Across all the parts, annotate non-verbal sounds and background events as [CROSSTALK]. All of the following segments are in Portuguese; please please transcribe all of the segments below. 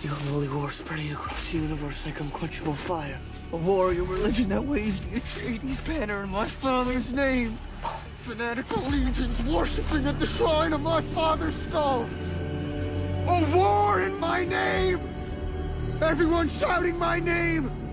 The unholy war spreading across the universe like unquenchable fire. A warrior religion that waged the Atreides banner in my father's name. Fanatical legions worshipping at the shrine of my father's skull. A war in my name! Everyone shouting my name!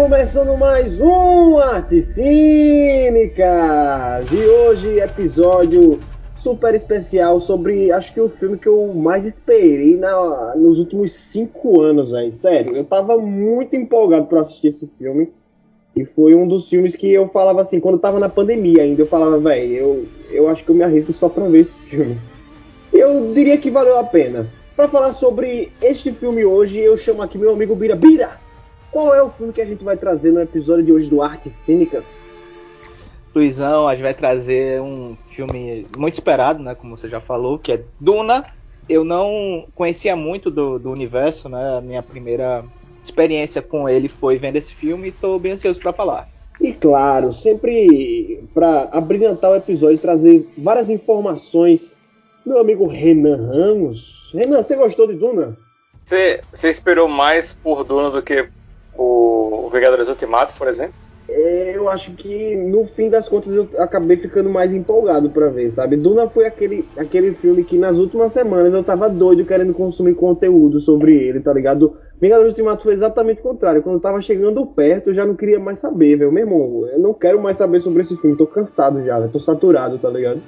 Começando mais um Arte Cínicas! E hoje episódio super especial sobre, acho que o filme que eu mais esperei na, nos últimos cinco anos, velho. Sério, eu tava muito empolgado para assistir esse filme. E foi um dos filmes que eu falava assim, quando tava na pandemia ainda, eu falava, velho, eu, eu acho que eu me arrisco só pra ver esse filme. Eu diria que valeu a pena. Para falar sobre este filme hoje, eu chamo aqui meu amigo Bira. Bira! Qual é o filme que a gente vai trazer no episódio de hoje do Artes Cínicas? Luizão, a gente vai trazer um filme muito esperado, né? Como você já falou, que é Duna. Eu não conhecia muito do, do universo, né? A minha primeira experiência com ele foi vendo esse filme e estou bem ansioso para falar. E claro, sempre para abrilhantar o episódio, trazer várias informações, meu amigo Renan Ramos. Renan, você gostou de Duna? Você, você esperou mais por Duna do que o Vingadores Ultimato, por exemplo? É, eu acho que no fim das contas eu acabei ficando mais empolgado para ver, sabe? Duna foi aquele, aquele filme que nas últimas semanas eu tava doido querendo consumir conteúdo sobre ele, tá ligado? Vingadores Ultimato foi exatamente o contrário. Quando eu tava chegando perto, eu já não queria mais saber, velho. Meu irmão, eu não quero mais saber sobre esse filme. Tô cansado já, véio. tô saturado, tá ligado?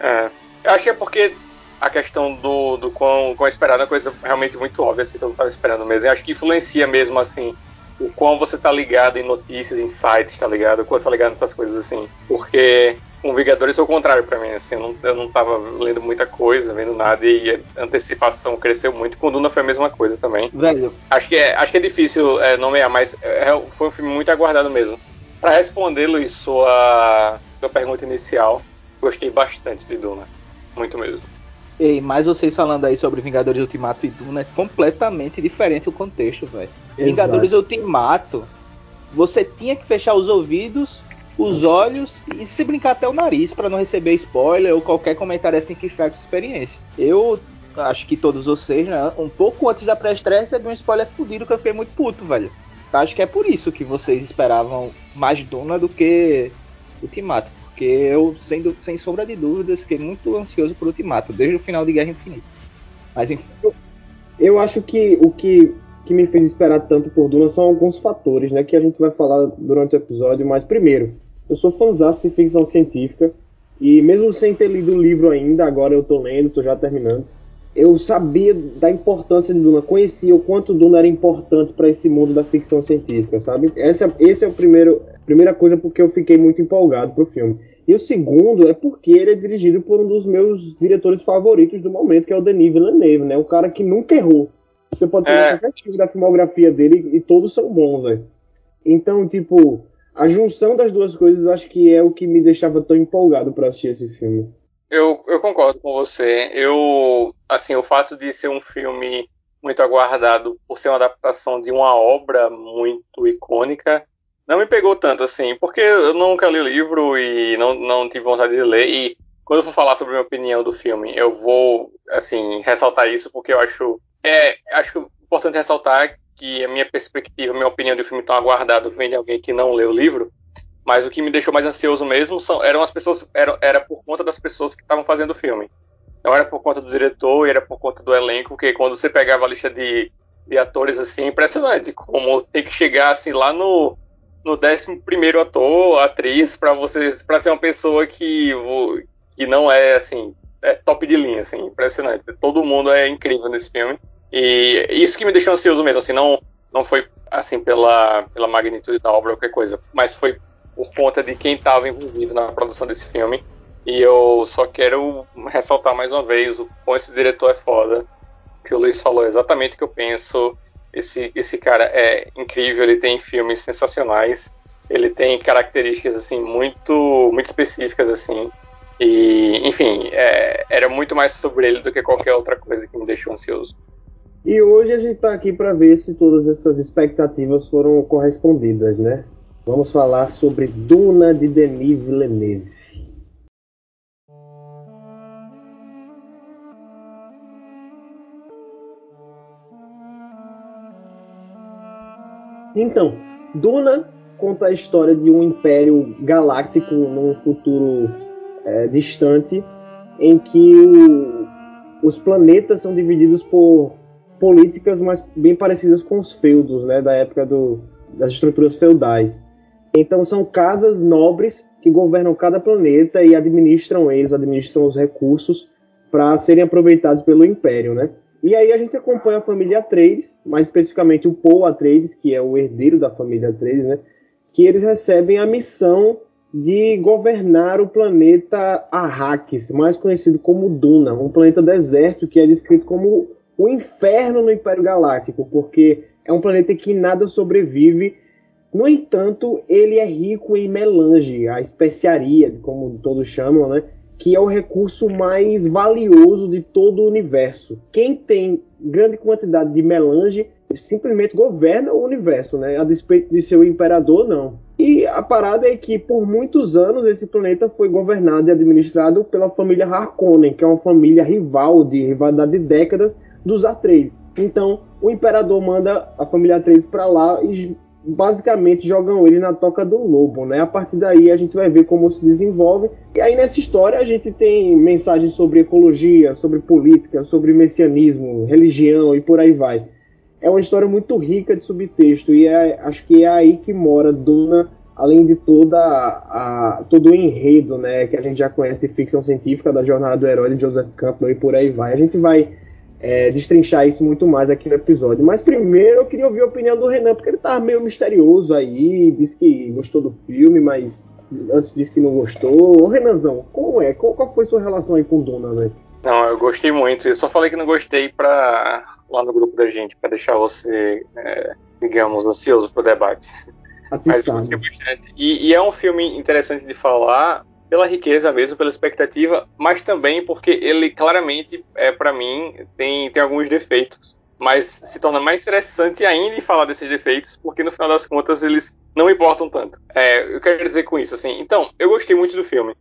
É. Eu acho que é porque a questão do, do quão, quão esperado é uma coisa realmente muito óbvia, assim, todo mundo tava esperando mesmo. Eu acho que influencia mesmo, assim, o quão você tá ligado em notícias, em sites, tá ligado? O quão você tá ligado nessas coisas, assim. Porque com Vingadores foi o contrário pra mim, assim, eu não, eu não tava lendo muita coisa, vendo nada, e a antecipação cresceu muito. Com Duna foi a mesma coisa também. Velho, Acho que é, acho que é difícil é, nomear, mas é, foi um filme muito aguardado mesmo. Pra responder, Luiz, sua, sua pergunta inicial, gostei bastante de Duna. Muito mesmo. Ei, mas vocês falando aí sobre Vingadores Ultimato e Duna é completamente diferente o contexto, velho. Vingadores Ultimato, você tinha que fechar os ouvidos, os olhos e se brincar até o nariz para não receber spoiler ou qualquer comentário assim que estrague a experiência. Eu acho que todos vocês, né, um pouco antes da pré-estreia recebi um spoiler fudido que eu fiquei muito puto, velho. Acho que é por isso que vocês esperavam mais Duna do que Ultimato. Porque eu, sendo, sem sombra de dúvidas, fiquei muito ansioso por Ultimato, desde o final de Guerra Infinita. Mas enfim. Eu acho que o que, que me fez esperar tanto por Duna são alguns fatores, né? Que a gente vai falar durante o episódio. Mas primeiro, eu sou fãzaço de ficção científica. E mesmo sem ter lido o livro ainda, agora eu tô lendo, tô já terminando. Eu sabia da importância de Duna, conhecia o quanto Duna era importante para esse mundo da ficção científica, sabe? Esse é o primeiro, primeira coisa porque eu fiquei muito empolgado pro filme. E o segundo é porque ele é dirigido por um dos meus diretores favoritos do momento, que é o Denis Villeneuve, né? O cara que nunca errou. Você pode pegar É. qualquer tipo da filmografia dele e todos são bons, velho. Então, tipo, a junção das duas coisas acho que é o que me deixava tão empolgado para assistir esse filme. Eu, eu concordo com você. Eu, assim, o fato de ser um filme muito aguardado por ser uma adaptação de uma obra muito icônica não me pegou tanto assim, porque eu nunca li livro e não, não tive vontade de ler. E quando eu for falar sobre a minha opinião do filme, eu vou, assim, ressaltar isso porque eu acho, é, acho importante ressaltar que a minha perspectiva, a minha opinião do filme tão aguardado vem de alguém que não leu o livro. Mas o que me deixou mais ansioso mesmo são, eram as pessoas, era, era por conta das pessoas que estavam fazendo o filme. Não era por conta do diretor, era por conta do elenco, porque quando você pegava a lista de, de atores assim, é impressionante como tem que chegar assim lá no no 11 primeiro ator, atriz, para você para ser uma pessoa que que não é assim, é top de linha assim, impressionante. Todo mundo é incrível nesse filme. E isso que me deixou ansioso mesmo, assim, não não foi assim pela pela magnitude da obra ou qualquer coisa, mas foi por conta de quem estava envolvido na produção desse filme. E eu só quero ressaltar mais uma vez o quão esse diretor é foda. Que o Luiz falou exatamente o que eu penso. Esse, esse cara é incrível, ele tem filmes sensacionais. ele tem características assim muito muito específicas assim. E enfim é, era muito mais sobre ele do que qualquer outra coisa que me deixou ansioso. E hoje a gente está aqui para ver se todas essas expectativas foram correspondidas né? Vamos falar sobre Duna de Denis Villeneuve Então, Duna conta a história de um império galáctico num futuro é, distante, em que o, os planetas são divididos por políticas mais bem parecidas com os feudos, né, da época do, das estruturas feudais. Então são casas nobres que governam cada planeta e administram eles, administram os recursos para serem aproveitados pelo império, né? E aí a gente acompanha a família Atreides, mais especificamente o Paul Atreides, que é o herdeiro da família Atreides, né? Que eles recebem a missão de governar o planeta Arrakis, mais conhecido como Duna, um planeta deserto que é descrito como o inferno no Império Galáctico, porque é um planeta que nada sobrevive. No entanto, ele é rico em melange, a especiaria, como todos chamam, né? Que é o recurso mais valioso de todo o universo. Quem tem grande quantidade de melange simplesmente governa o universo, né? A despeito de ser o imperador, não. E a parada é que por muitos anos esse planeta foi governado e administrado pela família Harkonnen, que é uma família rival de rivalidade de décadas dos Atreides. Então, o imperador manda a família Atreides para lá e basicamente jogam ele na toca do lobo, né? A partir daí a gente vai ver como se desenvolve. E aí nessa história a gente tem mensagens sobre ecologia, sobre política, sobre messianismo, religião e por aí vai. É uma história muito rica de subtexto e é, acho que é aí que mora Duna, além de toda a, todo o enredo, né, que a gente já conhece de ficção científica da jornada do herói de Joseph Campbell e por aí vai. A gente vai é, destrinchar isso muito mais aqui no episódio. Mas primeiro eu queria ouvir a opinião do Renan, porque ele tava meio misterioso aí, disse que gostou do filme, mas antes disse que não gostou. Ô Renanzão, como é? Qual, qual foi sua relação aí com Duna, né? Não, eu gostei muito. Eu só falei que não gostei pra lá no grupo da gente, para deixar você, é, digamos, ansioso pro debate. Mas gostei bastante. E, e é um filme interessante de falar pela riqueza mesmo, pela expectativa, mas também porque ele claramente, é, para mim, tem, tem alguns defeitos. Mas se torna mais interessante ainda falar desses defeitos, porque no final das contas eles não importam tanto. É, eu quero dizer com isso, assim. Então, eu gostei muito do filme.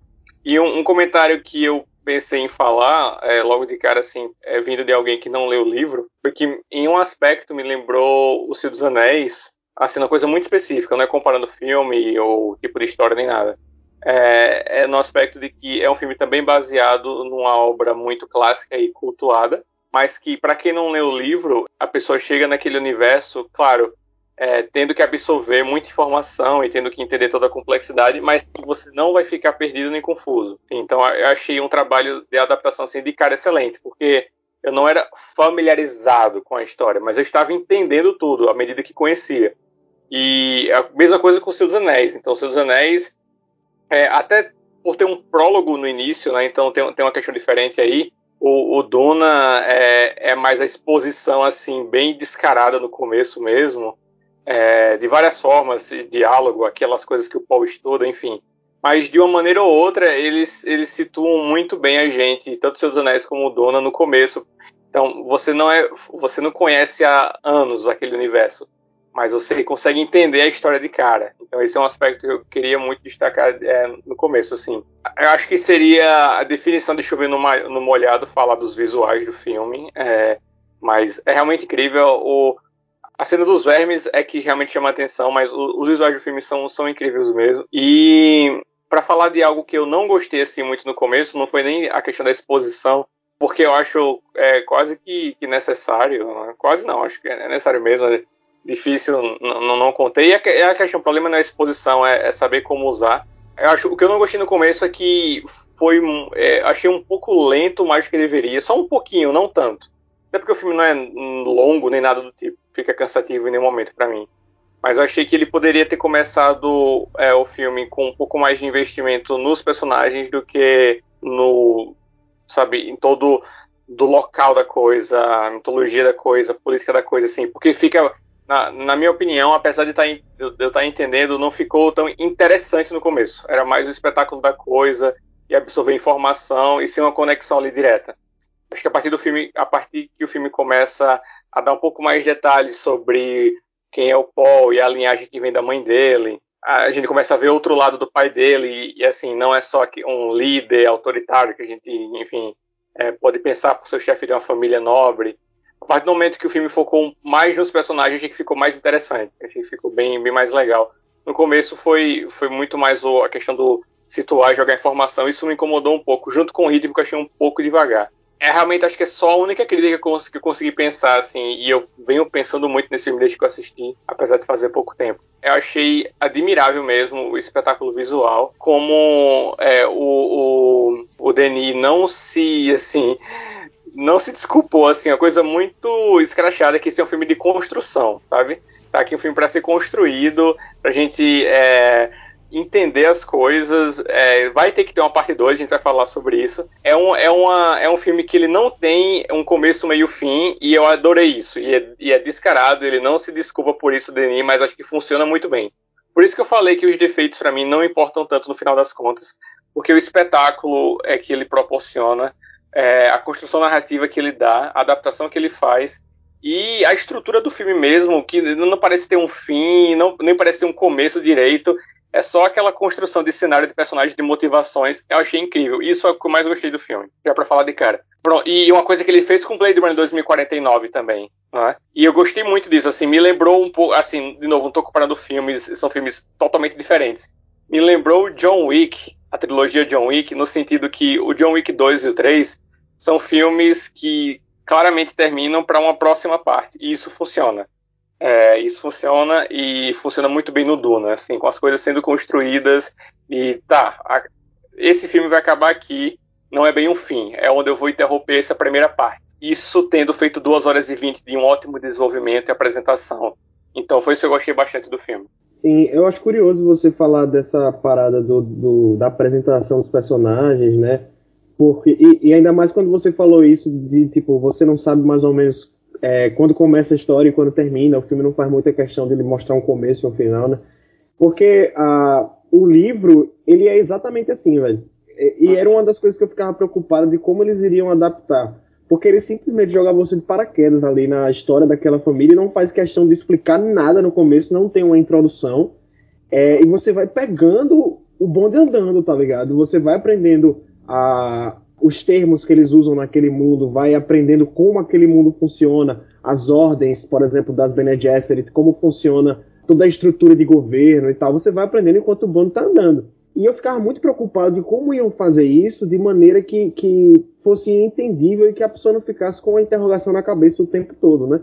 E um, um comentário que eu pensei em falar, é, logo de cara, assim, é, vindo de alguém que não leu o livro, foi que em um aspecto me lembrou O Senhor dos Anéis, assim, uma coisa muito específica, não é comparando filme ou tipo de história nem nada é, é no aspecto de que é um filme também baseado numa obra muito clássica e cultuada, mas que para quem não lê o livro, a pessoa chega naquele universo, claro, é, tendo que absorver muita informação e tendo que entender toda a complexidade, mas você não vai ficar perdido nem confuso. Então eu achei um trabalho de adaptação assim, de cara excelente, porque eu não era familiarizado com a história, mas eu estava entendendo tudo à medida que conhecia. E a mesma coisa com o Senhor dos Anéis. Então, dos Anéis é, até por ter um prólogo no início, né, então tem, tem uma questão diferente aí. O, o Duna é, é, mais a exposição assim bem descarada no começo mesmo, é, de várias formas, diálogo, aquelas coisas que o Paul estuda, enfim. Mas de uma maneira ou outra eles eles situam muito bem a gente, tanto Seus Anéis como o Duna no começo. Então você não é você não conhece há anos aquele universo mas você consegue entender a história de cara. Então esse é um aspecto que eu queria muito destacar é, no começo, assim. Eu acho que seria a definição de chover no, no molhado falar dos visuais do filme, é, mas é realmente incrível. O, a cena dos vermes é que realmente chama atenção, mas o, os visuais do filme são, são incríveis mesmo. E para falar de algo que eu não gostei assim muito no começo, não foi nem a questão da exposição, porque eu acho é, quase que, que necessário, né? quase não, acho que é necessário mesmo difícil, não, não contei. E a, a questão, o problema não é exposição, é, é, saber como usar. Eu acho, o que eu não gostei no começo é que foi, é, achei um pouco lento mais do que deveria, só um pouquinho, não tanto. Até porque o filme não é longo nem nada do tipo, fica cansativo em nenhum momento para mim. Mas eu achei que ele poderia ter começado é, o filme com um pouco mais de investimento nos personagens do que no, sabe, em todo do local da coisa, a mitologia da coisa, a política da coisa, assim, porque fica na, na minha opinião, apesar de, tá, eu estar tá entendendo, não ficou tão interessante no começo. Era mais o espetáculo da coisa e absorver informação e ser uma conexão ali direta. Acho que a partir do filme, a partir que o filme começa a dar um pouco mais de detalhes sobre quem é o Paul e a linhagem que vem da mãe dele, a gente começa a ver outro lado do pai dele e, e assim não é só um líder autoritário que a gente, enfim, é, pode pensar por ser chefe de uma família nobre. A partir do momento que o filme focou mais nos personagens, achei que ficou mais interessante, achei que ficou bem, bem mais legal. No começo foi, foi muito mais a questão do situar jogar informação, isso me incomodou um pouco, junto com o ritmo que eu achei um pouco devagar é realmente acho que é só a única crítica que eu, consegui, que eu consegui pensar, assim, e eu venho pensando muito nesse filme desde que eu assisti, apesar de fazer pouco tempo. Eu achei admirável mesmo o espetáculo visual, como é, o, o, o Denis não se, assim, não se desculpou, assim, uma coisa muito escrachada que esse é um filme de construção, sabe? Tá aqui um filme para ser construído, pra gente é, entender as coisas. É, vai ter que ter uma parte 2, a gente vai falar sobre isso. É um, é, uma, é um filme que ele não tem um começo, meio fim, e eu adorei isso. E é, e é descarado, ele não se desculpa por isso, Denis, mas acho que funciona muito bem. Por isso que eu falei que os defeitos para mim não importam tanto no final das contas, porque o espetáculo é que ele proporciona, é, a construção narrativa que ele dá, a adaptação que ele faz e a estrutura do filme mesmo, que não parece ter um fim, não, nem parece ter um começo direito, é só aquela construção de cenário de personagens, de motivações. Eu achei incrível. Isso é o que eu mais gostei do filme. Já para falar de cara. Pronto, e uma coisa que ele fez com Blade Runner 2049 também. Né? E eu gostei muito disso. Assim, me lembrou um pouco. Assim, de novo, não tô comparando filmes, são filmes totalmente diferentes. Me lembrou John Wick, a trilogia John Wick, no sentido que o John Wick 2 e o 3 são filmes que claramente terminam para uma próxima parte. E isso funciona. É, isso funciona e funciona muito bem no Duna, assim, com as coisas sendo construídas e tá, a, esse filme vai acabar aqui, não é bem um fim, é onde eu vou interromper essa primeira parte. Isso tendo feito 2 horas e 20 de um ótimo desenvolvimento e apresentação. Então foi isso que eu gostei bastante do filme. Sim, eu acho curioso você falar dessa parada do, do da apresentação dos personagens, né? Porque, e, e, ainda mais quando você falou isso de tipo, você não sabe mais ou menos é, quando começa a história e quando termina, o filme não faz muita questão de ele mostrar um começo e um final, né? Porque a, o livro, ele é exatamente assim, velho. E, e, era uma das coisas que eu ficava preocupado de como eles iriam adaptar. Porque ele simplesmente joga você de paraquedas ali na história daquela família e não faz questão de explicar nada no começo, não tem uma introdução. É, e você vai pegando o bonde andando, tá ligado? Você vai aprendendo a, os termos que eles usam naquele mundo, vai aprendendo como aquele mundo funciona, as ordens, por exemplo, das Bene Gesserit, como funciona toda a estrutura de governo e tal. Você vai aprendendo enquanto o bando está andando. E eu ficava muito preocupado de como iam fazer isso de maneira que, que fosse entendível e que a pessoa não ficasse com a interrogação na cabeça o tempo todo, né?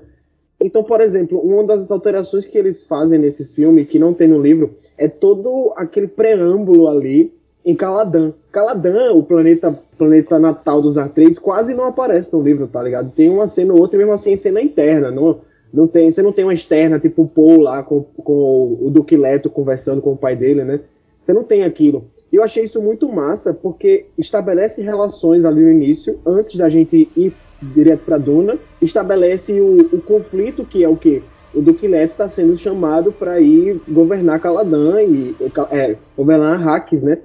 Então, por exemplo, uma das alterações que eles fazem nesse filme, que não tem no livro, é todo aquele preâmbulo ali em Caladan. Caladan, o planeta, planeta natal dos Atreides, quase não aparece no livro, tá ligado? Tem uma cena ou outra, mesmo assim, cena interna. Não, não tem, você não tem uma externa, tipo o Paul lá com, com o Duque Leto conversando com o pai dele, né? Você não tem aquilo. Eu achei isso muito massa, porque estabelece relações ali no início, antes da gente ir direto para Duna, estabelece o, o conflito que é o que o Duque Leto está sendo chamado para ir governar Caladan e é, governar Arrakis, né?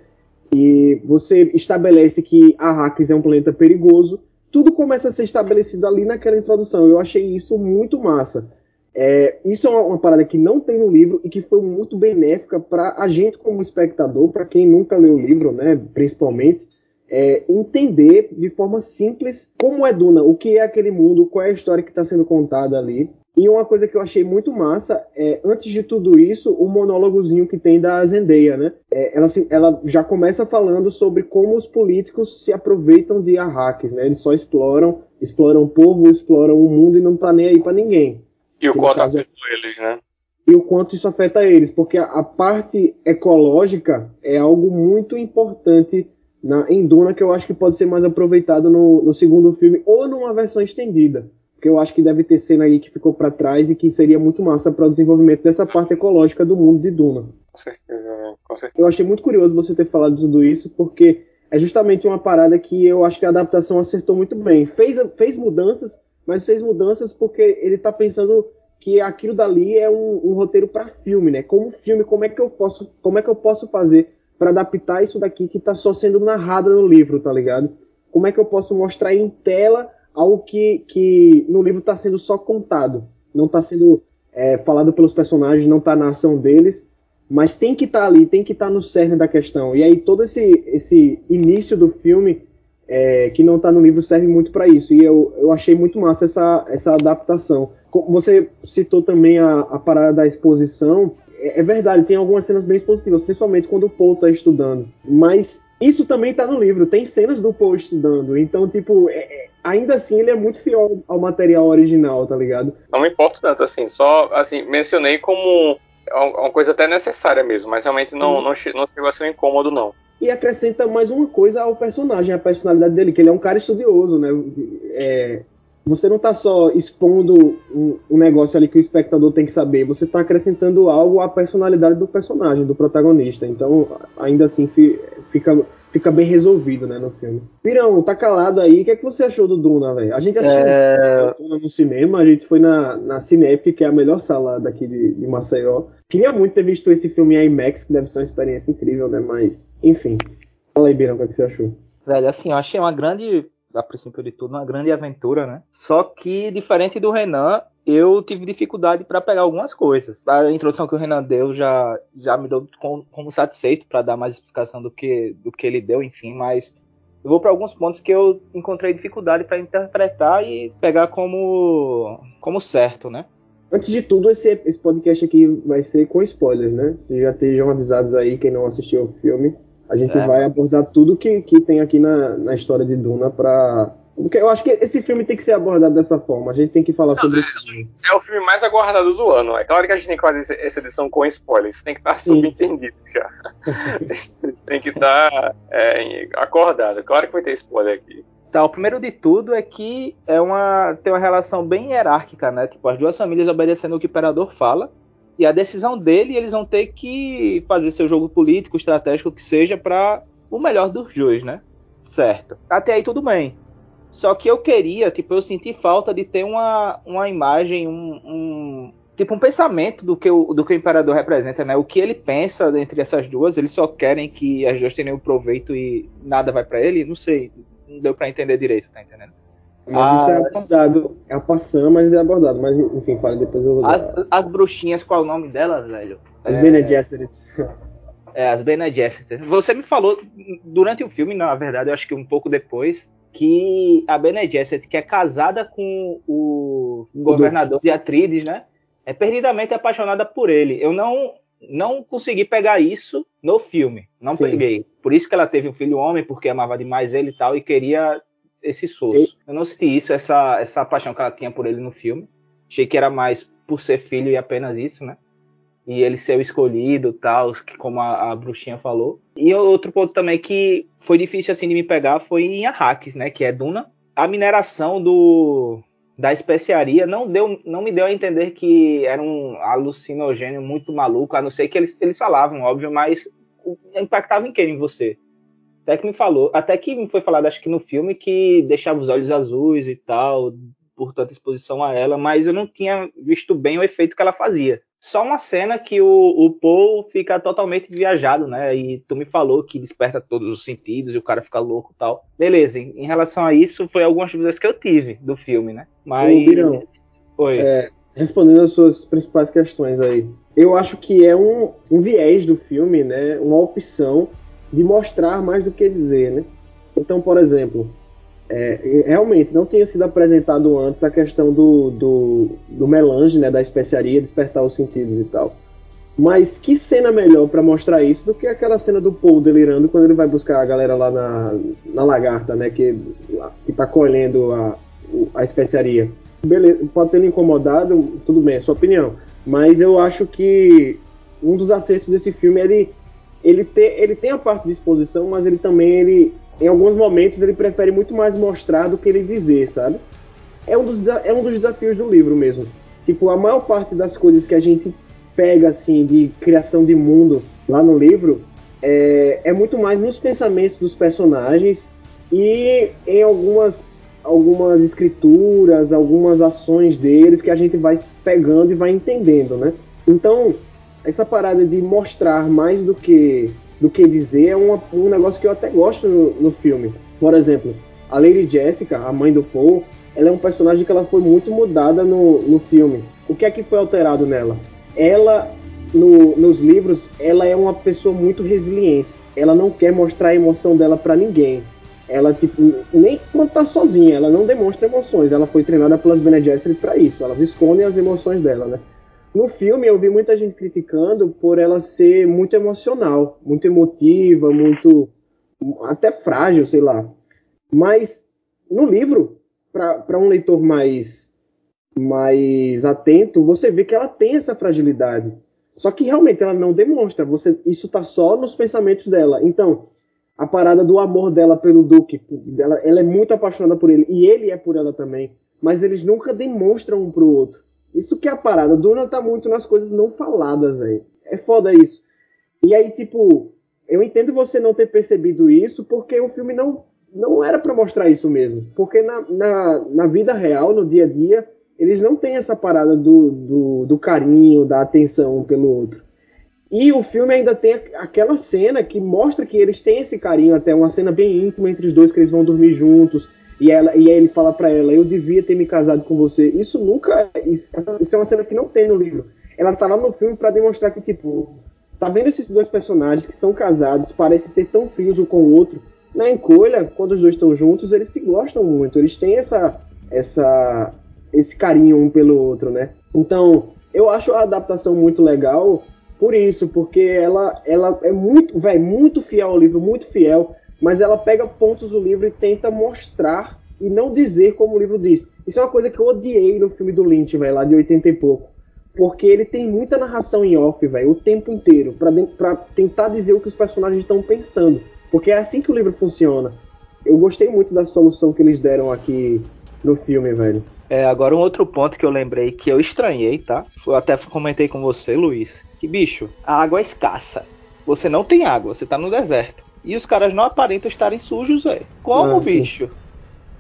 e você estabelece que Arrakis é um planeta perigoso, tudo começa a ser estabelecido ali naquela introdução. Eu achei isso muito massa. É, isso é uma, uma, parada que não tem no livro e que foi muito benéfica para a gente como espectador, para quem nunca leu o livro, né, principalmente, é, entender de forma simples como é Duna, o que é aquele mundo, qual é a história que está sendo contada ali. E uma coisa que eu achei muito massa é, antes de tudo isso, o monólogozinho que tem da Zendaya, né? É, ela, ela já começa falando sobre como os políticos se aproveitam de Arrakis, né? Eles só exploram, exploram o povo, exploram o mundo e não tá nem aí para ninguém. E o quanto caso, afeta eles, né? E o quanto isso afeta eles, porque a, a parte ecológica é algo muito importante na, em Duna que eu acho que pode ser mais aproveitado no, no segundo filme ou numa versão estendida que eu acho que deve ter cena aí que ficou para trás e que seria muito massa para o desenvolvimento dessa parte ecológica do mundo de Duna. Com certeza, com certeza. Eu achei muito curioso você ter falado tudo isso, porque é justamente uma parada que eu acho que a adaptação acertou muito bem. Fez, fez mudanças, mas fez mudanças porque ele está pensando que aquilo dali é um, um roteiro para filme, né? Como filme, como é que eu posso, como é que eu posso fazer para adaptar isso daqui que tá só sendo narrado no livro, tá ligado? Como é que eu posso mostrar em tela algo que, que no livro tá sendo só contado, não tá sendo é, falado pelos personagens, não tá na ação deles, mas tem que estar tá ali, tem que estar tá no cerne da questão. E aí todo esse, esse início do filme é, que não está no livro serve muito para isso. E eu, eu achei muito massa essa, essa adaptação. Você citou também a, a parada da exposição. É, é verdade, tem algumas cenas bem expositivas, principalmente quando o Paul está estudando. Mas isso também está no livro, tem cenas do Paul estudando. Então, tipo, é, é, ainda assim ele é muito fiel ao material original, tá ligado? Não me importa tanto assim, só assim, mencionei como uma coisa até necessária mesmo, mas realmente não, não, não chegou a ser um incômodo, não e acrescenta mais uma coisa ao personagem, a personalidade dele, que ele é um cara estudioso, né? É, você não está só expondo um, um, negócio ali que o espectador tem que saber, você está acrescentando algo à personalidade do personagem, do protagonista. Então, ainda assim, fica fica bem resolvido, né, no filme. Pirão, tá calado aí. O que é que você achou do Duna, velho? A gente assistiu é... Duna no cinema, a gente foi na, na Cinepic, que é a melhor sala daqui de, de Maceió. Queria muito ter visto esse filme em IMAX, que deve ser uma experiência incrível, né? Mas, enfim. Fala aí, Birão, o que, é que você achou? Velho, assim, eu achei uma grande, a princípio de tudo, uma grande aventura, né? Só que, diferente do Renan, eu tive dificuldade para pegar algumas coisas. A introdução que o Renan deu já, já me deu como, como satisfeito para dar mais explicação do que, do que ele deu, enfim, mas eu vou para alguns pontos que eu encontrei dificuldade para interpretar e pegar como, como certo, né? Antes de tudo, esse, esse podcast aqui vai ser com spoilers, né? Vocês já estejam avisados aí, quem não assistiu o filme. A gente é. vai abordar tudo que, que tem aqui na, na história de Duna para porque eu acho que esse filme tem que ser abordado dessa forma. A gente tem que falar não, sobre isso. É o filme mais aguardado do ano. É claro que a gente tem que fazer essa edição com spoilers. Tem que estar subentendido já. [LAUGHS] [LAUGHS] tem que estar é, acordado. Claro que vai ter spoiler aqui. Tá, o primeiro de tudo é que é uma, tem uma relação bem hierárquica, né? Tipo, as duas famílias obedecendo o que o imperador fala. E a decisão dele, eles vão ter que fazer seu jogo político, estratégico, que seja, para o melhor dos dois, né? Certo. Até aí tudo bem. Só que eu queria, tipo, eu senti falta de ter uma, uma imagem, um, um tipo um pensamento do que, o, do que o imperador representa, né? O que ele pensa entre essas duas, eles só querem que as duas tenham proveito e nada vai para ele, não sei, não deu para entender direito, tá entendendo? Mas as... isso é abordado, é a passão, mas é abordado, mas enfim, fala depois eu vou as, as bruxinhas, qual é o nome delas, velho? As é... Bene Gesserit. É, as Bene Gesserit. Você me falou durante o filme, na verdade, eu acho que um pouco depois, que a Bene Gesserit, que é casada com o governador de Atrides, né? É perdidamente apaixonada por ele. Eu não não consegui pegar isso no filme. Não Sim. peguei. Por isso que ela teve um filho homem, porque amava demais ele e tal, e queria esse soço. Eu não senti isso, essa, essa paixão que ela tinha por ele no filme. Achei que era mais por ser filho e apenas isso, né? e ele ser o escolhido tal, como a, a, bruxinha falou. E outro ponto também que foi difícil assim de me pegar foi em Arrakis, né, que é Duna. A mineração do da especiaria não deu não me deu a entender que era um alucinogênio muito maluco, a não ser que eles, eles falavam, óbvio, mas impactava em quem em você? Até que me falou, até que me foi falado acho que no filme que deixava os olhos azuis e tal, por tanta exposição a ela, mas eu não tinha visto bem o efeito que ela fazia. Só uma cena que o, o Paul fica totalmente viajado, né? E tu me falou que desperta todos os sentidos e o cara fica louco e tal. Beleza, em, em relação a isso, foi algumas dúvidas que eu tive do filme, né? Mas. Ô, Birão, Oi. É, respondendo as suas principais questões aí. Eu acho que é um, um viés do filme, né? Uma opção de mostrar mais do que dizer, né? Então, por exemplo, é, realmente não tinha sido apresentado antes a questão do, do, do melange, né, da especiaria, despertar os sentidos e tal. Mas que cena melhor para mostrar isso do que aquela cena do Paul delirando quando ele vai buscar a galera lá na, na lagarta, né, que, que tá colhendo a, a especiaria. Beleza, pode ter incomodado, tudo bem, é sua opinião. Mas eu acho que um dos acertos desse filme é ele, ele, ter, ele tem a parte de exposição, mas ele também ele, em alguns momentos ele prefere muito mais mostrar do que ele dizer, sabe? É um dos, é um dos desafios do livro mesmo. Tipo, a maior parte das coisas que a gente pega, assim, de criação de mundo lá no livro é, é muito mais nos pensamentos dos personagens e em algumas algumas escrituras, algumas ações deles que a gente vai pegando e vai entendendo, né? Então, essa parada de mostrar mais do que do que dizer é uma, um negócio que eu até gosto no, no, filme. Por exemplo, a Lady Jessica, a mãe do Paul, ela é um personagem que ela foi muito mudada no, no filme. O que é que foi alterado nela? Ela no, nos livros, ela é uma pessoa muito resiliente. Ela não quer mostrar a emoção dela para ninguém. Ela, tipo, nem quando tá sozinha, ela não demonstra emoções. Ela foi treinada pelas Bene Gesserit para isso. Elas escondem as emoções dela, né? No filme, eu vi muita gente criticando por ela ser muito emocional, muito emotiva, muito. até frágil, sei lá. Mas no livro, para um leitor mais mais atento, você vê que ela tem essa fragilidade. Só que realmente ela não demonstra. Você, isso tá só nos pensamentos dela. Então, a parada do amor dela pelo Duque, ela, ela é muito apaixonada por ele e ele é por ela também. Mas eles nunca demonstram um pro outro. Isso que é a parada. Duna tá muito nas coisas não faladas aí. É foda isso. E aí, tipo, eu entendo você não ter percebido isso porque o filme não, não era para mostrar isso mesmo. Porque na, na, na vida real, no dia a dia, eles não têm essa parada do, do, do, carinho, da atenção um pelo outro. E o filme ainda tem aquela cena que mostra que eles têm esse carinho, até uma cena bem íntima entre os dois, que eles vão dormir juntos. E, ela, e aí ele fala para ela: Eu devia ter me casado com você. Isso nunca. Isso, isso, é uma cena que não tem no livro. Ela tá lá no filme para demonstrar que, tipo, tá vendo esses dois personagens que são casados, parecem ser tão frios um com o outro. Na encolha, quando os dois estão juntos, eles se gostam muito. Eles têm essa, essa esse carinho um pelo outro, né? Então, eu acho a adaptação muito legal por isso, porque ela, ela é muito, velho, muito fiel ao livro, muito fiel, mas ela pega pontos do livro e tenta mostrar e não dizer como o livro diz. Isso é uma coisa que eu odiei no filme do Lynch, velho, lá de 80 e pouco. Porque ele tem muita narração em off, velho, o tempo inteiro, para tentar dizer o que os personagens estão pensando. Porque é assim que o livro funciona. Eu gostei muito da solução que eles deram aqui no filme, velho. É, agora um outro ponto que eu lembrei que eu estranhei, tá? Eu até comentei com você, Luiz. Que bicho, a água é escassa. Você não tem água, você tá no deserto. E os caras não aparentam estarem sujos, velho. Como, ah, bicho?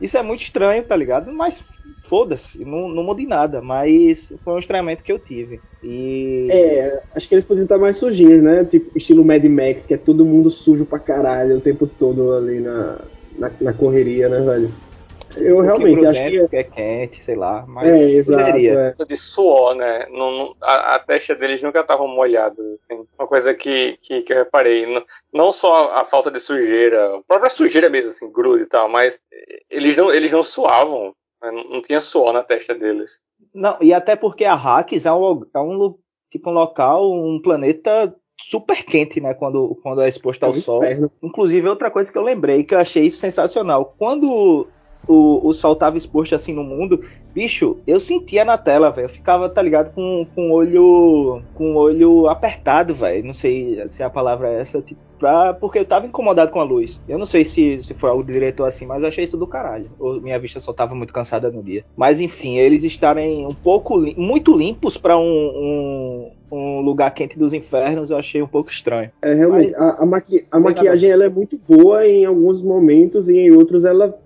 Isso é muito estranho, tá ligado? Mas foda-se, não, não muda em nada. Mas foi um estranhamento que eu tive. E. É, acho que eles podiam estar mais sujinhos, né? Tipo, estilo Mad Max, que é todo mundo sujo pra caralho o tempo todo ali na, na, na correria, né, velho? Eu realmente acho que é quente, sei lá, mas é, exato, é. de suor, né? Não, não, a, a, testa deles nunca estavam molhadas. Assim. Uma coisa que, que, que, eu reparei, não, não só a falta de sujeira, a própria sujeira mesmo, assim, gruda e tal, mas eles não, eles não suavam, né? não, não tinha suor na testa deles. Não, e até porque a Hacks é um, é um tipo um local, um planeta super quente, né, quando, quando é exposto ao é sol. Inferno. Inclusive, outra coisa que eu lembrei, que eu achei sensacional, quando o, o sol tava exposto assim no mundo, bicho, eu sentia na tela, velho. Eu ficava, tá ligado, com, com o olho. com o olho apertado, velho. Não sei se a palavra é essa, tipo, pra, porque eu tava incomodado com a luz. Eu não sei se, se foi algo do diretor assim, mas eu achei isso do caralho. Ou minha vista só tava muito cansada no dia. Mas enfim, eles estarem um pouco. muito limpos para um, um, um, lugar quente dos infernos, eu achei um pouco estranho. É, realmente. Mas, a, a, maqui a maquiagem ela é muito boa em alguns momentos e em outros ela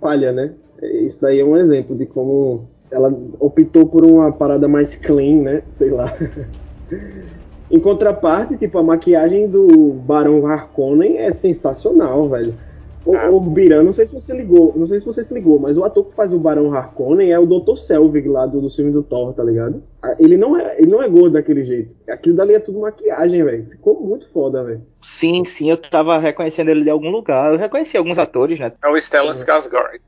falha, né? Isso daí é um exemplo de como ela optou por uma parada mais clean, né? Sei lá. [LAUGHS] em contraparte, tipo, a maquiagem do Barão Harkonnen é sensacional, velho. O, ah. o Biran, não sei se você ligou, não sei se você se ligou, mas o ator que faz o Barão Harkonnen é o Dr. Selvig lá do, do filme do Thor, tá ligado? Ah, ele não é, ele não é gordo daquele jeito. Aquilo dali é tudo maquiagem, velho. Ficou muito foda, velho. Sim, sim, eu tava reconhecendo ele de algum lugar. Eu reconheci alguns atores, né? É o Stellan Skarsgård.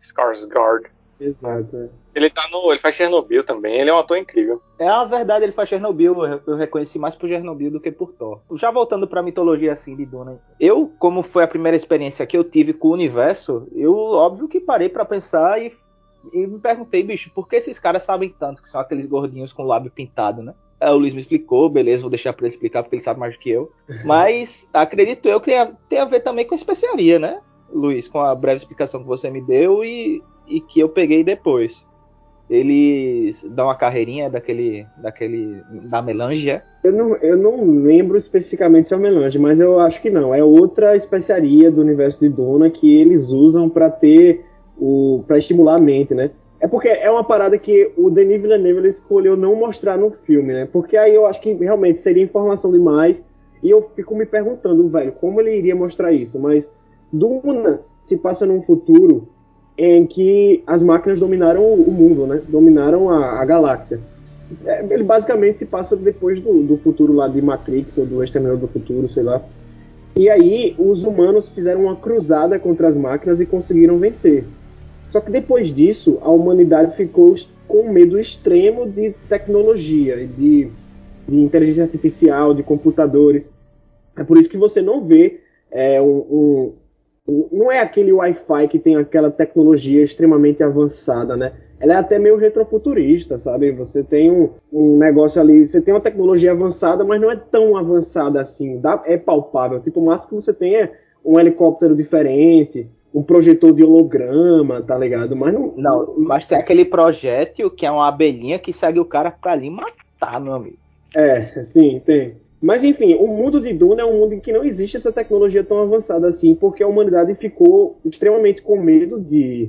Skarsgård. Exato. É. Ele tá no. Ele faz Chernobyl também, ele é um ator incrível. É a verdade, ele faz Chernobyl. Eu reconheci mais por Chernobyl do que por Thor. Já voltando pra mitologia assim de Duna. Eu, como foi a primeira experiência que eu tive com o universo, eu óbvio que parei para pensar e, e, me perguntei, bicho, por que esses caras sabem tanto que são aqueles gordinhos com o lábio pintado, né? O Luiz me explicou, beleza, vou deixar para ele explicar porque ele sabe mais do que eu. [LAUGHS] Mas acredito eu que tem a ver também com a especiaria, né? Luiz, com a breve explicação que você me deu e, e que eu peguei depois. Eles dão uma carreirinha daquele. daquele. da melange, é? Eu não, eu não lembro especificamente se é o melange, mas eu acho que não. É outra especiaria do universo de Duna que eles usam para ter o para estimular a mente, né? É porque é uma parada que o Denis Villeneuve escolheu não mostrar no filme, né? Porque aí eu acho que realmente seria informação demais e eu fico me perguntando, velho, como ele iria mostrar isso? Mas Duna se passa num futuro em que as máquinas dominaram o mundo, né? Dominaram a, a galáxia. É, ele basicamente se passa depois do, do, futuro lá de Matrix ou do Exterminador do Futuro, sei lá. E aí os humanos fizeram uma cruzada contra as máquinas e conseguiram vencer. Só que depois disso, a humanidade ficou com medo extremo de tecnologia, de, de inteligência artificial, de computadores. É por isso que você não vê é, um, um não é aquele Wi-Fi que tem aquela tecnologia extremamente avançada, né? Ela é até meio retrofuturista, sabe? Você tem um, um negócio ali, você tem uma tecnologia avançada, mas não é tão avançada assim. Dá, é palpável. Tipo, o máximo que você tem é um helicóptero diferente, um projetor de holograma, tá ligado? Mas não. Não, mas tem aquele projétil que é uma abelhinha que segue o cara pra ali matar, meu amigo. É, sim, tem. Mas enfim, o mundo de Duna é um mundo em que não existe essa tecnologia tão avançada assim, porque a humanidade ficou extremamente com medo de,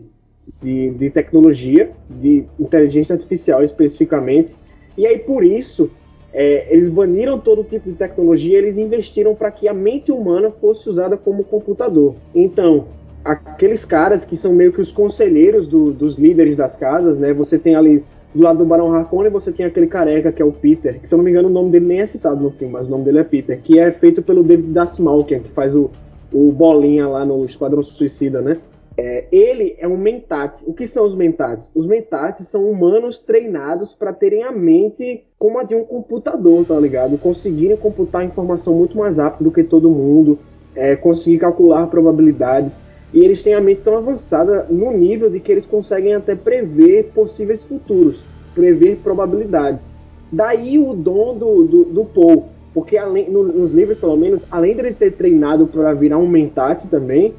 de, de tecnologia, de inteligência artificial especificamente, e aí por isso é, eles baniram todo tipo de tecnologia, eles investiram para que a mente humana fosse usada como computador. Então, aqueles caras que são meio que os conselheiros do, dos líderes das casas, né? Você tem ali do lado do Barão Harkonnen você tem aquele careca que é o Peter, que se eu não me engano o nome dele nem é citado no filme, mas o nome dele é Peter, que é feito pelo David Dasmalkian, que faz o, o Bolinha lá no Esquadrão Suicida, né? É, ele é um mentat. O que são os mentats? Os mentats são humanos treinados para terem a mente como a de um computador, tá ligado? Conseguirem computar informação muito mais rápido do que todo mundo, é, conseguir calcular probabilidades. E eles têm a mente tão avançada no nível de que eles conseguem até prever possíveis futuros, prever probabilidades. Daí o dom do, do, do Paul, porque além, no, nos livros, pelo menos, além dele ter treinado para virar um Mentat também,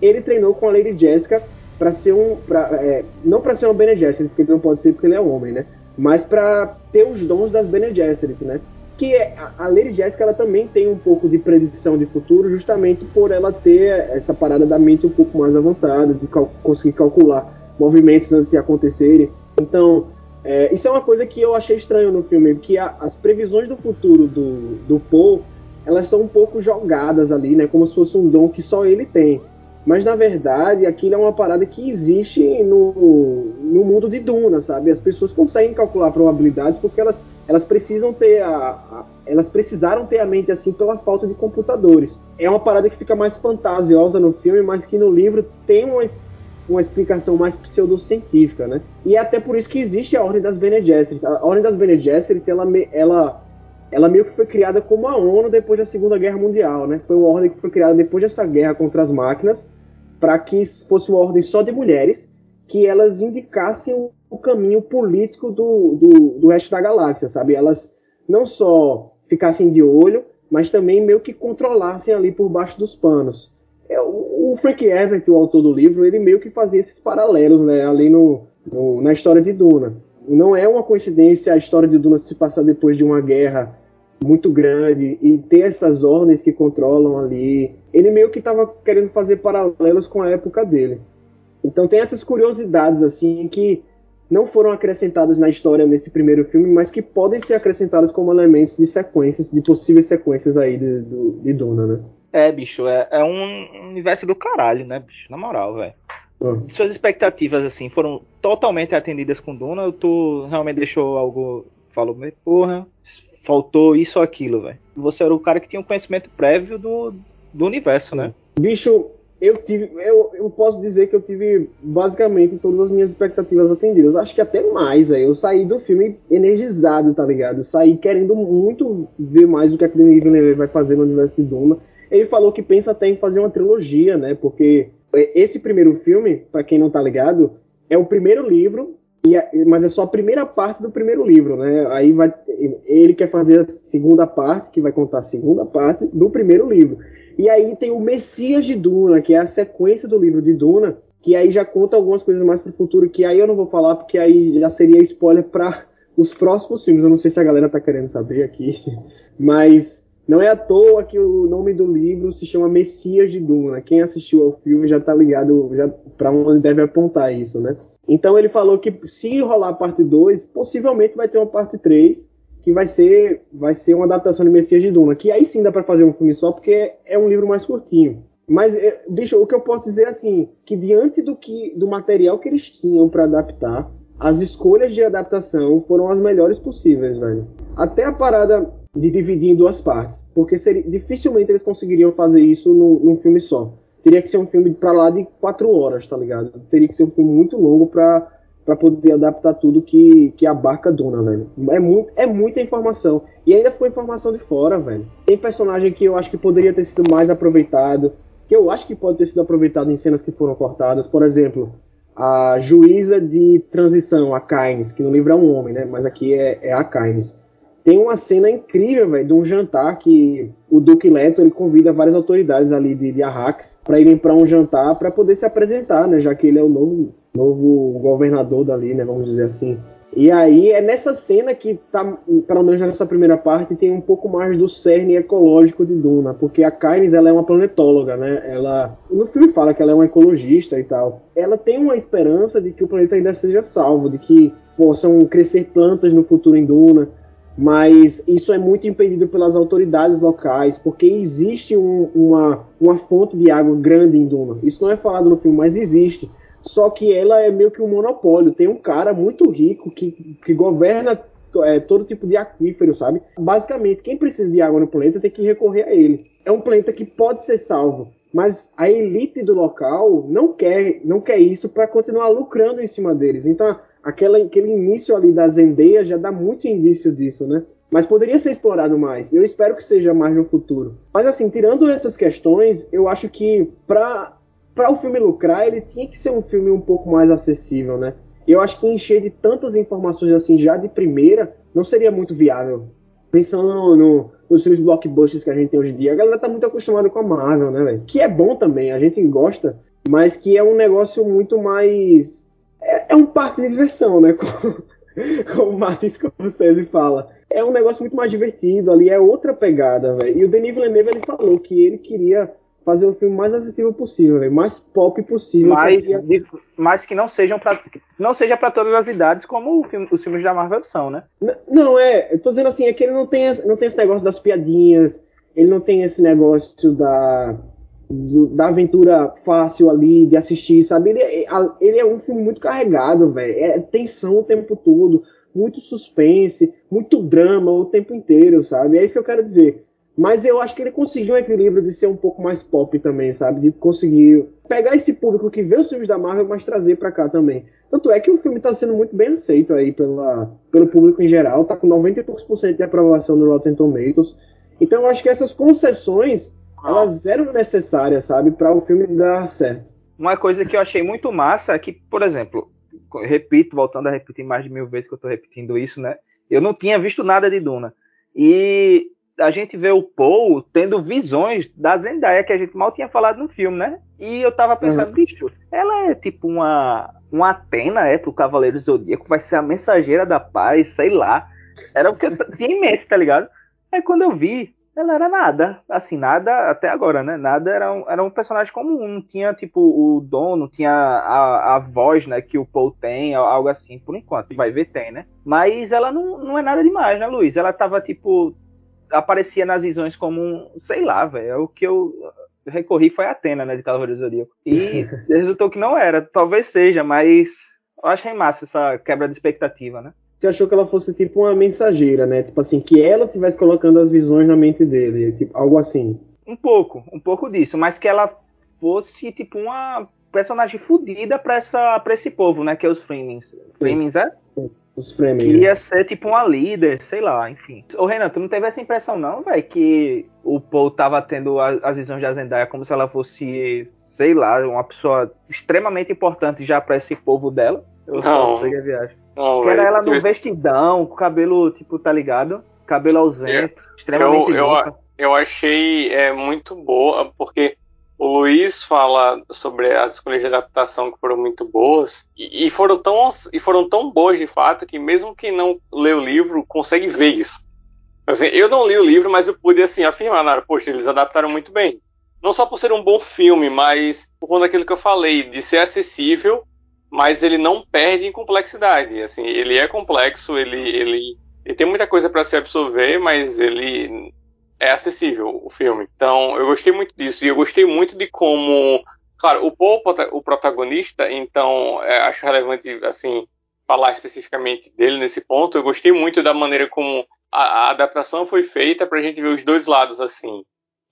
ele treinou com a Lady Jessica para ser um. Pra, é, não para ser uma Bene Gesserit, porque ele não pode ser porque ele é homem, né? Mas para ter os dons das Bene Gesserit, né? Que é, a Lady Jessica ela também tem um pouco de predição de futuro, justamente por ela ter essa parada da mente um pouco mais avançada, de cal conseguir calcular movimentos antes de acontecerem. Então, é, isso é uma coisa que eu achei estranho no filme, que a, as previsões do futuro do, do Paul, elas são um pouco jogadas ali, né, como se fosse um dom que só ele tem. Mas na verdade, aquilo é uma parada que existe no, no mundo de Duna, sabe? As pessoas conseguem calcular probabilidades porque elas, elas precisam ter a, a, elas precisaram ter a mente assim pela falta de computadores. É uma parada que fica mais fantasiosa no filme, mas que no livro tem uma, uma explicação mais pseudocientífica, né? E é até por isso que existe a Ordem das Bene Gesserit. A Ordem das Bene Gesserit, ela, ela ela meio que foi criada como a ONU depois da Segunda Guerra Mundial, né? Foi uma ordem que foi criada depois dessa guerra contra as máquinas para que fosse uma ordem só de mulheres, que elas indicassem o, caminho político do, do, do, resto da galáxia, sabe? Elas não só ficassem de olho, mas também meio que controlassem ali por baixo dos panos. É, o, o Frank Everett, o autor do livro, ele meio que fazia esses paralelos né, ali no, no, na história de Duna. Não é uma coincidência a história de Duna se passar depois de uma guerra muito grande e ter essas ordens que controlam ali. Ele meio que estava querendo fazer paralelos com a época dele. Então tem essas curiosidades assim que não foram acrescentadas na história nesse primeiro filme, mas que podem ser acrescentadas como elementos de sequências, de possíveis sequências aí de, de, de Duna, né? É, bicho, é, é, um universo do caralho, né, bicho? Na moral, velho. Ah. Suas expectativas, assim, foram totalmente atendidas com Duna ou tu realmente deixou algo. Falou, porra, faltou isso ou aquilo, velho. Você era o cara que tinha um conhecimento prévio do, do universo, né? Bicho, eu tive. Eu, eu posso dizer que eu tive basicamente todas as minhas expectativas atendidas. Acho que até mais, aí. Eu saí do filme energizado, tá ligado? Eu saí querendo muito ver mais o que a Denis Villeneuve vai fazer no universo de Duna. Ele falou que pensa até em fazer uma trilogia, né? Porque esse primeiro filme, para quem não tá ligado, é o primeiro livro e, mas é só a primeira parte do primeiro livro, né? Aí vai, ele quer fazer a segunda parte, que vai contar a segunda parte do primeiro livro. E aí tem o Messias de Duna, que é a sequência do livro de Duna, que aí já conta algumas coisas mais pro futuro, que aí eu não vou falar, porque aí já seria spoiler para os próximos filmes. Eu não sei se a galera tá querendo saber aqui, [LAUGHS] mas Não é à toa que o nome do livro se chama Messias de Duna. Quem assistiu ao filme já tá ligado já para onde deve apontar isso, né? Então ele falou que se rolar a parte 2, possivelmente vai ter uma parte 3, que vai ser vai ser uma adaptação de Messias de Duna, que aí sim dá para fazer um filme só porque é um livro mais curtinho. Mas é, bicho, o que eu posso dizer é assim, que diante do que do material que eles tinham para adaptar, as escolhas de adaptação foram as melhores possíveis, velho. Até a parada de dividir em duas partes, porque seria, dificilmente eles conseguiriam fazer isso num, num filme só. Teria que ser um filme para lá de quatro horas, tá ligado? Teria que ser um filme muito longo para para poder adaptar tudo que, que abarca Duna, velho. É, muito, é muita informação. E ainda ficou informação de fora, velho. Tem personagem que eu acho que poderia ter sido mais aproveitado, que eu acho que pode ter sido aproveitado em cenas que foram cortadas. Por exemplo, a juíza de transição, a Kynes, que no livro é um homem, né? Mas aqui é, é a Kynes. Tem uma cena incrível, velho, de um jantar que o Duque Leto ele convida várias autoridades ali de, de Arrax para irem para um jantar para poder se apresentar, né? Já que ele é o novo, novo governador dali, né? Vamos dizer assim. E aí é nessa cena que tá, pelo menos nessa primeira parte, tem um pouco mais do cerne ecológico de Duna, porque a Kynes ela é uma planetóloga, né? Ela no filme fala que ela é uma ecologista e tal. Ela tem uma esperança de que o planeta ainda seja salvo, de que possam crescer plantas no futuro em Duna mas isso é muito impedido pelas autoridades locais, porque existe um, uma, uma fonte de água grande em Duna. Isso não é falado no filme, mas existe. Só que ela é meio que um monopólio. Tem um cara muito rico que, que governa é, todo tipo de aquífero, sabe? Basicamente, quem precisa de água no planeta tem que recorrer a ele. É um planeta que pode ser salvo, mas a elite do local não quer, não quer isso para continuar lucrando em cima deles. Então, aquela, aquele início ali da Zendaya já dá muito indício disso, né? Mas poderia ser explorado mais. Eu espero que seja mais no futuro. Mas assim, tirando essas questões, eu acho que para para o filme lucrar, ele tinha que ser um filme um pouco mais acessível, né? Eu acho que encher de tantas informações assim já de primeira não seria muito viável. Pensando no, no, nos filmes blockbusters que a gente tem hoje em dia, a galera tá muito acostumada com a Marvel, né, velho? Que é bom também, a gente gosta, mas que é um negócio muito mais é, é um parque de diversão, né? [LAUGHS] Como, como o Martin Scorsese fala. É um negócio muito mais divertido ali, é outra pegada, velho. E o Denis Villeneuve ele falou que ele queria fazer o filme mais acessível possível, véio, mais pop possível. Mas, que... mas que não sejam pra, não seja para todas as idades, como filme, os filmes da Marvel são, né? N não, é. Eu tô dizendo assim, é que ele não tem, não tem esse negócio das piadinhas, ele não tem esse negócio da do, da aventura fácil ali de assistir, sabe? Ele, é, ele é um filme muito carregado, velho. É tensão o tempo todo, muito suspense, muito drama o tempo inteiro, sabe? É isso que eu quero dizer. Mas eu acho que ele conseguiu um equilíbrio de ser um pouco mais pop também, sabe? De conseguir pegar esse público que vê os filmes da Marvel, mas trazer para cá também. Tanto é que o filme tá sendo muito bem aceito aí pela, pelo público em geral, tá com 90 e poucos por cento de aprovação no Rotten Tomatoes. Então eu acho que essas concessões elas eram necessárias, sabe, para o filme dar certo. Uma coisa que eu achei muito massa é que, por exemplo, repito, voltando a repetir mais de mil vezes que eu tô repetindo isso, né? Eu não tinha visto nada de Duna. E a gente vê o Paul tendo visões da Zendaya, que a gente mal tinha falado no filme, né? E eu tava pensando, uhum. bicho, ela é tipo uma, uma Atena, é, pro Cavaleiro Zodíaco, vai ser a mensageira da paz, sei lá. Era o que eu tinha em mente, tá ligado? Aí quando eu vi, ela era nada, assim, nada até agora, né? Nada era um, era um personagem comum, não tinha tipo o dono, tinha a, a voz, né, que o Paul tem, algo assim, por enquanto. Vai ver, tem, né? Mas ela não, não é nada demais, né, Luiz? Ela tava tipo. Aparecia nas visões como um. sei lá, velho. É o que eu recorri foi a Atena, né, de Cavaleiro do Zodíaco. E [LAUGHS] resultou que não era. Talvez seja, mas eu achei massa essa quebra de expectativa, né? você achou que ela fosse tipo uma mensageira, né? Tipo assim, que ela estivesse colocando as visões na mente dele, tipo, algo assim. Um pouco, um pouco disso, mas que ela fosse tipo uma personagem fodida pra, essa, pra esse povo, né? Que é os Freemans. Freemans, é? Os Fremen. Que ia ser tipo uma líder, sei lá, enfim. Ô Renan, tu não teve essa impressão não, velho? Que o Paul tava tendo as visões da Zendaya como se ela fosse, sei lá, uma pessoa extremamente importante já pra esse povo dela? Eu não. só peguei a viagem. Não, que era ela no vestidão, com cabelo, tipo, tá ligado? Cabelo ausente, eu, extremamente eu, eu, eu, achei é, muito boa, porque o Luiz fala sobre as escolhas de adaptação que foram muito boas, e, e, foram tão, e foram tão boas de fato que mesmo quem não lê o livro consegue ver isso. Assim, eu não li o livro, mas eu pude assim afirmar, né? poxa, eles adaptaram muito bem. Não só por ser um bom filme, mas por conta daquilo que eu falei, de ser acessível, mas ele não perde em complexidade. Assim, ele é complexo, ele, ele, ele tem muita coisa para se absorver, mas ele é acessível o filme. Então, eu gostei muito disso e eu gostei muito de como, claro, o Paul, o protagonista, então é, acho relevante assim falar especificamente dele nesse ponto. Eu gostei muito da maneira como a, a adaptação foi feita para a gente ver os dois lados assim.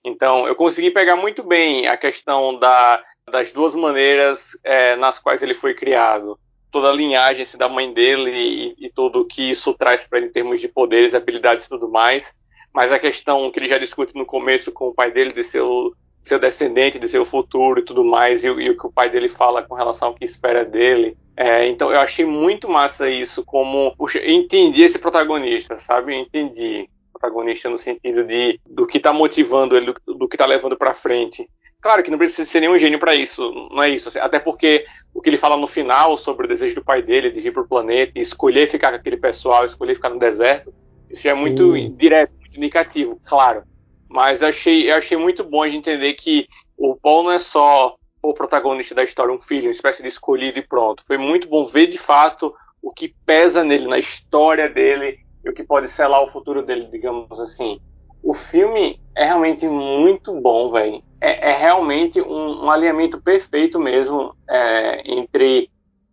Então, eu consegui pegar muito bem a questão da, das duas maneiras é, nas quais ele foi criado. Toda a linhagem assim, da mãe dele e, e tudo que isso traz para ele em termos de poderes, habilidades e tudo mais. Mas a questão que ele já discute no começo com o pai dele de ser o seu descendente, de seu futuro e tudo mais, e, e, o que o pai dele fala com relação ao que espera dele. É, então eu achei muito massa isso, como puxa, entendi esse protagonista, sabe? Entendi protagonista no sentido de do que está motivando ele, do, do que está levando para frente. Claro que não precisa ser nenhum gênio para isso, não é isso. Assim, até porque o que ele fala no final sobre o desejo do pai dele de vir para o planeta e escolher ficar com aquele pessoal, escolher ficar no deserto, isso já é Sim. muito direto, indicativo, claro. Mas eu achei, eu achei muito bom de entender que o Paul não é só o protagonista da história, um filho, uma espécie de escolhido e pronto. Foi muito bom ver de fato o que pesa nele, na história dele, e o que pode selar o futuro dele, digamos assim. O filme é realmente muito bom, velho. É, é, realmente um, um, alinhamento perfeito mesmo é, entre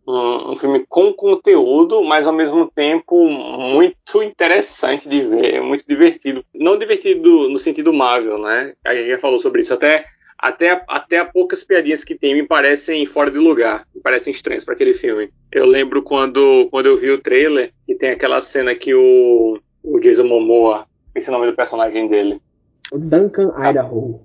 um, um, filme com conteúdo, mas ao mesmo tempo muito interessante de ver, muito divertido. Não divertido no sentido Marvel, né? A gente já falou sobre isso. Até, até, até poucas piadinhas que tem me parecem fora de lugar, me parecem estranhas para aquele filme. Eu lembro quando, quando eu vi o trailer e tem aquela cena que o, o Jason Momoa, esse é o nome do personagem dele. O Duncan Idaho.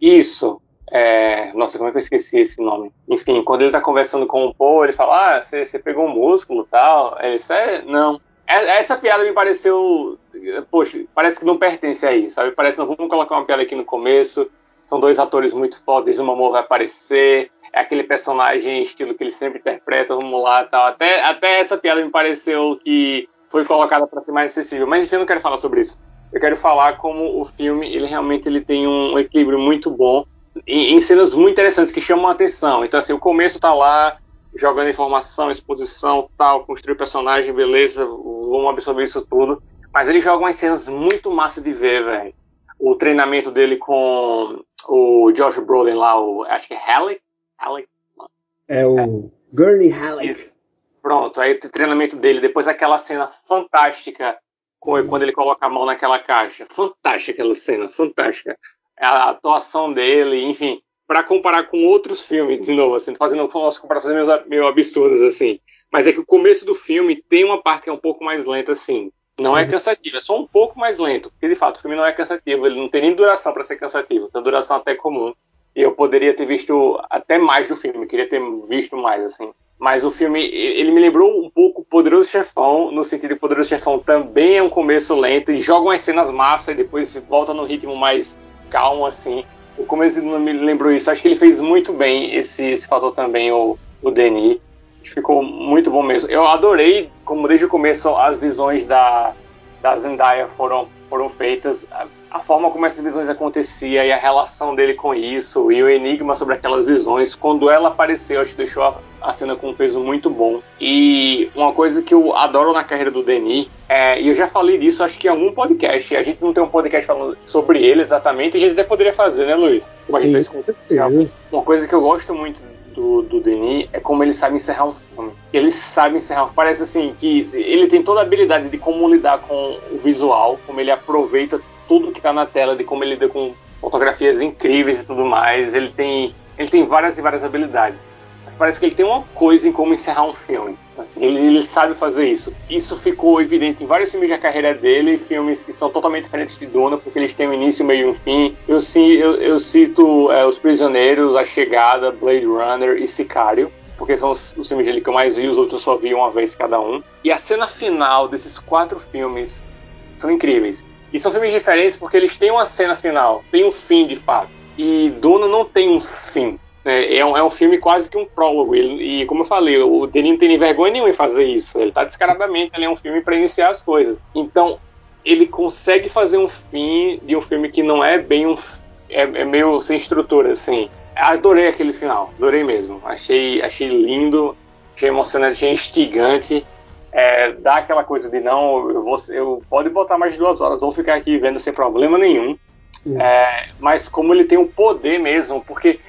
Isso, é, nossa, como é que eu esqueci esse nome? Enfim, quando ele tá conversando com o Paul, ele fala: Ah, você pegou um músculo tal. Ele disse: é, Não. É, essa piada me pareceu. Poxa, parece que não pertence aí, sabe? Parece não vamos colocar uma piada aqui no começo. São dois atores muito fodas, o Mamor vai aparecer. É aquele personagem estilo que ele sempre interpreta, vamos lá tal. Até, até essa piada me pareceu que foi colocada para ser mais acessível. Mas eu não quero falar sobre isso. Eu quero falar como o filme, ele realmente ele tem um equilíbrio muito bom em, em, cenas muito interessantes que chamam a atenção. Então, assim, o começo tá lá, jogando informação, exposição, tal, construir personagem, beleza, vamos absorver isso tudo. Mas ele joga umas cenas muito massa de ver, velho. O treinamento dele com o Josh Brolin lá, o, acho que é Halleck? Halleck? É o é. Gurney Halleck. Pronto, aí o treinamento dele, depois aquela cena fantástica quando ele coloca a mão naquela caixa. Fantástica aquela cena, fantástica a atuação dele, enfim, para comparar com outros filmes, de novo, assim, fazendo umas comparações meio, meio absurdas, assim. Mas é que o começo do filme tem uma parte que é um pouco mais lenta, assim. Não é uhum. cansativo, é só um pouco mais lento. Porque de fato o filme não é cansativo, ele não tem nem duração para ser cansativo, tem duração até comum. E eu poderia ter visto até mais do filme, queria ter visto mais, assim. Mas o filme, ele me lembrou um pouco Poderoso Chefão, no sentido que Poderoso Chefão também é um começo lento e joga umas cenas massa e depois volta no ritmo mais calmo, assim. O começo não me lembrou isso. Acho que ele fez muito bem esse, esse fator também, o, o Denis. Ficou muito bom mesmo. Eu adorei, como desde o começo, as visões da, da Zendaya foram, foram feitas. A, a forma como essas visões aconteciam e a relação dele com isso, e o enigma sobre aquelas visões. Quando ela apareceu, acho que deixou a, a cena com um peso muito bom. E uma coisa que eu adoro na carreira do Denis, é, e eu já falei disso, acho que em algum podcast, a gente não tem um podcast falando sobre ele exatamente, a gente até poderia fazer, né, Luiz? Como a gente fez com o Uma coisa que eu gosto muito do, do Denis é como ele sabe encerrar um filme. Ele sabe encerrar. Parece assim que ele tem toda a habilidade de como lidar com o visual, como ele aproveita tudo que está na tela, de como ele lida com fotografias incríveis e tudo mais. Ele tem, ele tem várias e várias habilidades mas parece que ele tem uma coisa em como encerrar um filme. Assim, ele, ele, sabe fazer isso. Isso ficou evidente em vários filmes da carreira dele, filmes que são totalmente diferentes de Duna, porque eles têm um início, meio e um fim. Eu, eu, eu cito é, Os Prisioneiros, A Chegada, Blade Runner e Sicário. Porque são os, os filmes dele que eu mais vi, os outros eu só vi uma vez cada um. E a cena final desses quatro filmes são incríveis. E são filmes diferentes porque eles têm uma cena final, tem um fim de fato. E Duna não tem um fim. É, é, um, é um filme quase que um prólogo. Ele, e como eu falei, o Denis não tem nem vergonha nenhuma em fazer isso. Ele tá descaradamente, ele é um filme para iniciar as coisas. Então, ele consegue fazer um fim de um filme que não é bem um. É, é meio sem estrutura, assim. Adorei aquele final, adorei mesmo. Achei, achei lindo, achei emocionante, achei instigante. É, dá aquela coisa de não, eu, vou, eu pode botar mais de duas horas, vou ficar aqui vendo sem problema nenhum. É, mas como ele tem um poder mesmo, porque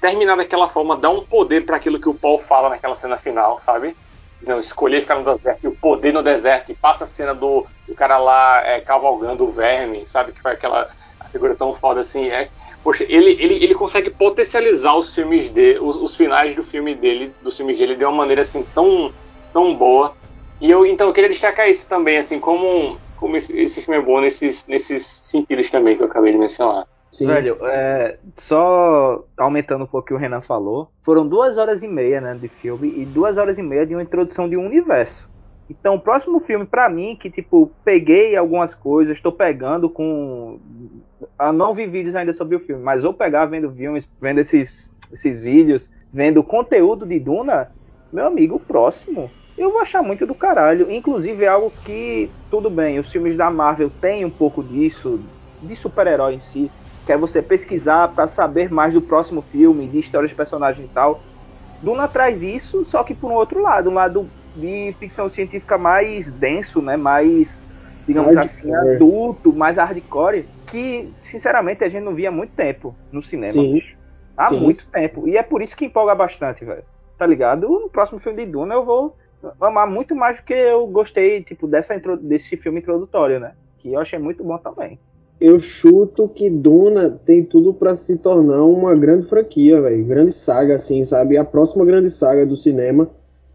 terminar daquela forma dá um poder para aquilo que o Paul fala naquela cena final, sabe? Não, escolher ficar no deserto e o poder no deserto, e passa a cena do, do cara lá é, cavalgando o verme, sabe? Que foi aquela figura tão foda assim. É, poxa, ele, ele, ele consegue potencializar os filmes dele, os, os finais do filme dele, dos filmes dele, de uma maneira assim tão, tão boa. E eu então eu queria destacar isso também, assim, como, como esse, esse filme é bom nesses, nesses sentidos também que eu acabei de mencionar. Sim. Velho, é, só aumentando um pouco o que o Renan falou, foram duas horas e meia né, de filme e duas horas e meia de uma introdução de um universo. Então, o próximo filme, para mim, que tipo, peguei algumas coisas, estou pegando com. Eu não vi vídeos ainda sobre o filme, mas vou pegar vendo filmes, vendo esses, esses vídeos, vendo o conteúdo de Duna, meu amigo, o próximo. Eu vou achar muito do caralho. Inclusive, é algo que, tudo bem, os filmes da Marvel têm um pouco disso, de super-herói em si que é você pesquisar para saber mais do próximo filme, de histórias de personagem e tal. Duna traz isso, só que por um outro lado, um lado de ficção científica mais denso, né? Mais, digamos assim, adulto, mais hardcore, que sinceramente a gente não via há muito tempo no cinema. Sim. Há sim, muito tempo. E é por isso que empolga bastante, velho. Tá ligado? No próximo filme de Duna eu vou amar muito mais do que eu gostei, tipo, dessa desse filme introdutório, né? Que eu achei muito bom também eu chuto que Duna tem tudo para se tornar uma grande franquia, velho. Grande saga, assim, sabe? A próxima grande saga do cinema.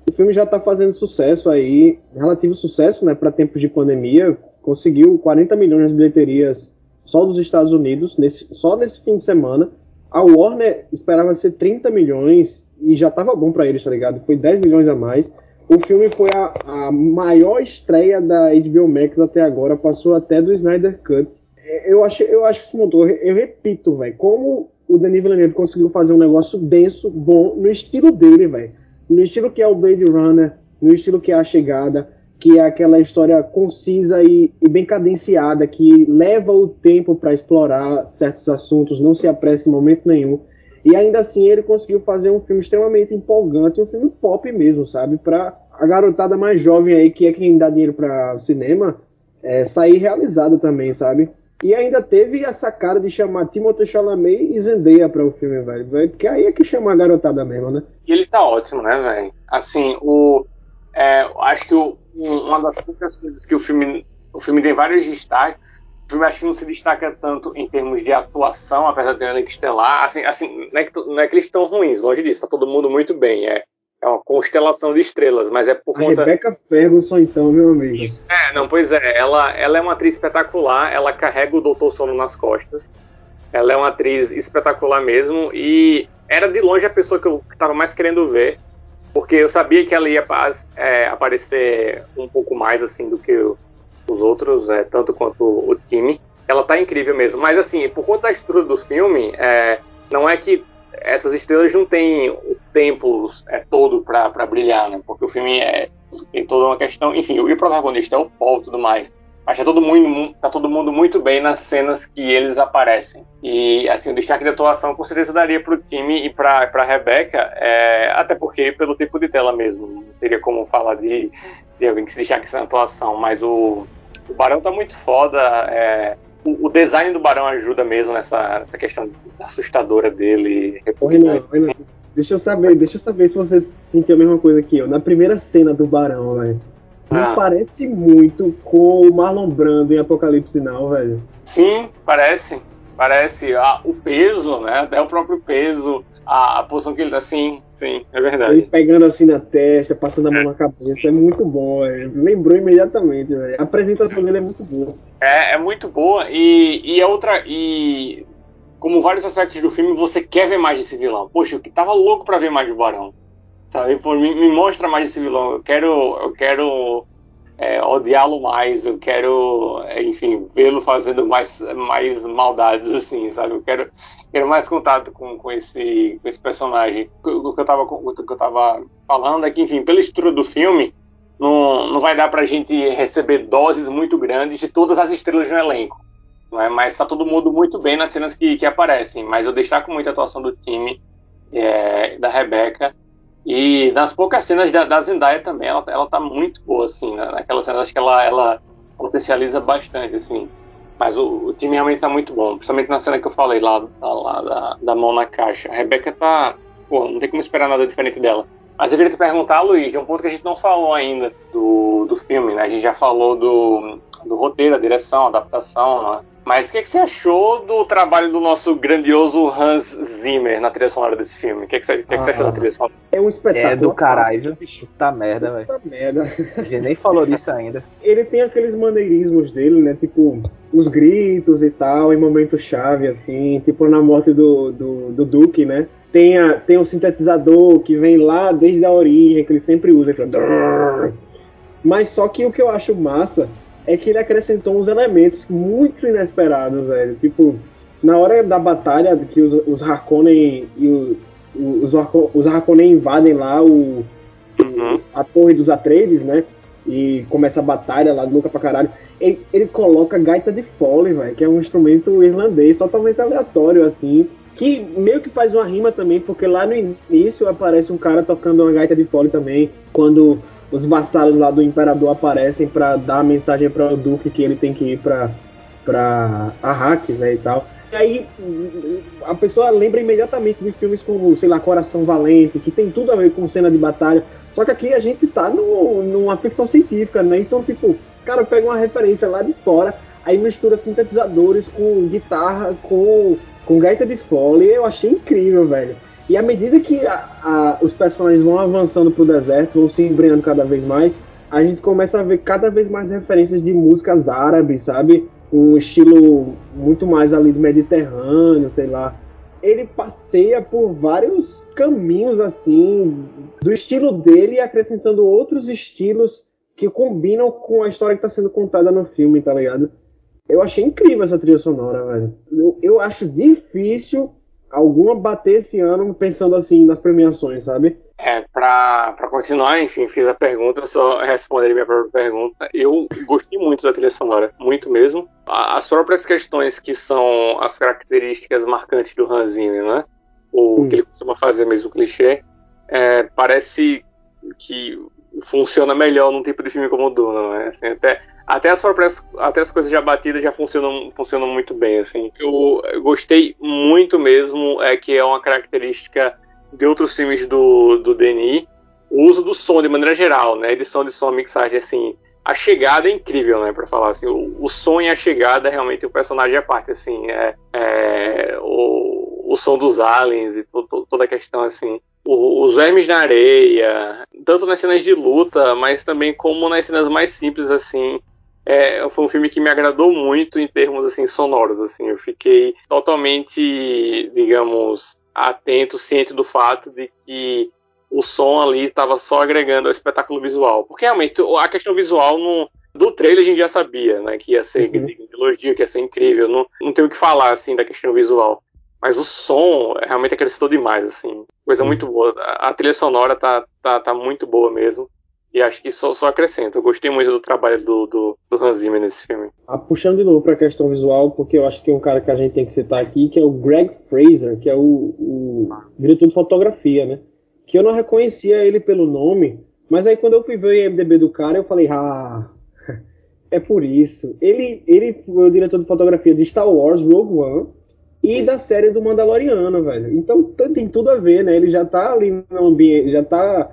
O filme já tá fazendo sucesso aí, relativo sucesso, né, para tempos de pandemia. Conseguiu 40 milhões de bilheterias só dos Estados Unidos, nesse, só nesse fim de semana. A Warner esperava ser 30 milhões e já tava bom para eles, tá ligado? Foi 10 milhões a mais. O filme foi a, a maior estreia da HBO Max até agora, passou até do Snyder Cut eu acho, eu acho que se montou, eu repito, velho, como o Denis Villeneuve conseguiu fazer um negócio denso, bom, no estilo dele, velho. No estilo que é o Blade Runner, no estilo que é a chegada, que é aquela história concisa e, e bem cadenciada, que leva o tempo para explorar certos assuntos, não se apressa em momento nenhum. E ainda assim ele conseguiu fazer um filme extremamente empolgante, um filme pop mesmo, sabe? Pra a garotada mais jovem aí, que é quem dá dinheiro para cinema, é, sair realizada também, sabe? E ainda teve a sacada de chamar Timothée Chalamet e Zendaya para o filme, velho. Porque aí é que chama a garotada mesmo, né? E ele tá ótimo, né, velho? Assim, o. É, acho que o, uma das poucas coisas que o filme. O filme tem vários destaques. O filme acho que não se destaca tanto em termos de atuação, apesar de ter elenco estelar. Assim, assim não, é que, não é que eles estão ruins, longe disso, tá todo mundo muito bem. É, é uma constelação de estrelas, mas é por a conta. Rebecca Ferguson, então, meu amigo. É, não, pois é. Ela, ela é uma atriz espetacular, ela carrega o Doutor Sono nas costas. Ela é uma atriz espetacular mesmo. E era de longe a pessoa que eu estava mais querendo ver. Porque eu sabia que ela ia é, aparecer um pouco mais assim do que os outros, é, tanto quanto o time. Ela tá incrível mesmo. Mas assim, por conta da estrutura do filme, é, não é que essas estrelas não têm o tempo é, todo para brilhar, né? Porque o filme é, tem toda uma questão. Enfim, o protagonista é o Paul e tudo mais. Mas tá todo, mundo, tá todo mundo muito bem nas cenas que eles aparecem. E, assim, o destaque de atuação com certeza daria pro time e pra, pra Rebecca, é, até porque pelo tempo de tela mesmo. Não teria como falar de, de alguém que se destaque na atuação. Mas o, o Barão tá muito foda. É, o, design do Barão ajuda mesmo nessa, nessa questão assustadora dele. Renan, Renan, deixa eu saber, deixa eu saber se você sentiu a mesma coisa que eu. Na primeira cena do Barão, velho. Ah. parece muito com o Marlon Brando em Apocalipse Now, velho. Sim, parece. Parece. Ah, o peso, né? Até o próprio peso a, a posição que ele tá, sim, sim, é verdade. Ele pegando assim na testa, passando a mão na cabeça, é muito bom, véio. lembrou imediatamente, véio. a apresentação dele é muito boa. É, é muito boa e, e é outra, e como vários aspectos do filme, você quer ver mais desse vilão. Poxa, eu tava louco para ver mais do Barão. Sabe? Pô, me, me, mostra mais desse vilão. Eu quero, eu quero é, odiá-lo mais, eu quero, enfim, vê-lo fazendo mais, mais maldades, assim, sabe? Eu quero, quero mais contato com, com, esse, com esse personagem. O, que eu tava, o que eu tava falando é que, enfim, pela estrutura do filme, não, não vai dar pra gente receber doses muito grandes de todas as estrelas no elenco. É? Mas tá todo mundo muito bem nas cenas que, que aparecem. Mas eu destaco muito a atuação do time, é, da Rebeca. E nas poucas cenas da, da Zendaya também, ela, ela tá muito boa, assim. Né? Naquelas cenas, acho que ela, ela potencializa bastante, assim. Mas o, o time realmente tá muito bom. Principalmente na cena que eu falei lá, lá da, da mão na caixa. A Rebeca tá. Pô, não tem como esperar nada diferente dela. Mas eu queria te perguntar, Luiz, de um ponto que a gente não falou ainda do, do filme, né? A gente já falou do, do roteiro, a direção, a adaptação, né? Mas o que, que, você achou do trabalho do nosso grandioso Hans Zimmer na trilha sonora desse filme? O que, que, você, que, que você achou da ah, trilha sonora? É um espetáculo. É do caralho, bicho. Puta merda, velho. Puta merda. A gente nem falou disso ainda. [LAUGHS] Ele tem aqueles maneirismos dele, né? Tipo, os gritos e tal, em momento chave, assim. Tipo, na morte do, do, do Duke, né? Tem, a, tem o sintetizador que vem lá desde a origem, que ele sempre usa. Mas só que o que eu acho massa é que ele acrescentou uns elementos muito inesperados, velho. Tipo, na hora da batalha que os, os Harkonnen e o, os, os Harkonnen invadem lá o, uhum. a torre dos Atreides, né? E começa a batalha lá, louca pra caralho. Ele, ele coloca gaita de Foley, velho, que é um instrumento irlandês totalmente aleatório, assim. Que meio que faz uma rima também, porque lá no início aparece um cara tocando uma gaita de Foley também. Quando os vassalos lá do imperador aparecem para dar a mensagem para o duque que ele tem que ir para para Arrakis, né, e tal. E aí a pessoa lembra imediatamente de filmes como, sei lá, Coração Valente, que tem tudo a ver com cena de batalha. Só que aqui a gente tá no, numa ficção científica, né? Então, tipo, cara pega uma referência lá de fora, aí mistura sintetizadores com guitarra, com, com gaita de fole. Eu achei incrível, velho. E à medida que a, a, os personagens vão avançando pro deserto, vão se embreando cada vez mais, a gente começa a ver cada vez mais referências de músicas árabes, sabe? Um estilo muito mais ali do Mediterrâneo, sei lá. Ele passeia por vários caminhos assim, do estilo dele, acrescentando outros estilos que combinam com a história que está sendo contada no filme, tá ligado? Eu achei incrível essa trilha sonora, velho. Eu, eu acho difícil alguma bater esse ano pensando assim nas premiações, sabe? É, pra, pra continuar, enfim, fiz a pergunta, só responder minha própria pergunta. Eu gostei muito da trilha sonora, muito mesmo. As próprias questões que são as características marcantes do Hans Zimmer, né? O hum. que ele costuma fazer mesmo, o clichê, é, parece que funciona melhor num tipo de filme como o Duna, né? Assim, até até as próprias até as coisas já batidas já funcionam funcionam muito bem assim. Eu, gostei muito mesmo é que é uma característica de outros filmes do, do Denis o uso do som de maneira geral né? Edição de som a mixagem assim a chegada é incrível né? Para falar assim o, o, som e a chegada é realmente o personagem à parte assim é, é o, o som dos aliens e to, toda a questão assim. Os vermes na areia, tanto nas cenas de luta, mas também como nas cenas mais simples, assim, é, foi um filme que me agradou muito em termos assim sonoros assim. Eu fiquei totalmente digamos atento ciente do fato de que o som ali estava só agregando ao espetáculo visual. Porque realmente a questão visual do trailer a gente já sabia né que ia ser uhum. elogio que ia ser incrível. Não, não tenho o que falar assim da questão visual. Mas o som realmente acrescentou demais assim. Coisa uhum. muito boa. A trilha sonora tá, tá, tá muito boa mesmo e acho que só, só acrescenta. Eu gostei muito do trabalho do, do, do Hans Zimmer nesse filme. Ah, puxando de novo para a questão visual, porque eu acho que tem um cara que a gente tem que citar aqui, que é o Greg Fraser, que é o, o diretor de fotografia, né? Que eu não reconhecia ele pelo nome, mas aí quando eu fui ver o IMDB do cara, eu falei, ah, [LAUGHS] é por isso. Ele, ele foi o diretor de fotografia de Star Wars Rogue One e da série do Mandaloriano, velho. Então tem tudo a ver, né? Ele já tá ali no ambiente, já tá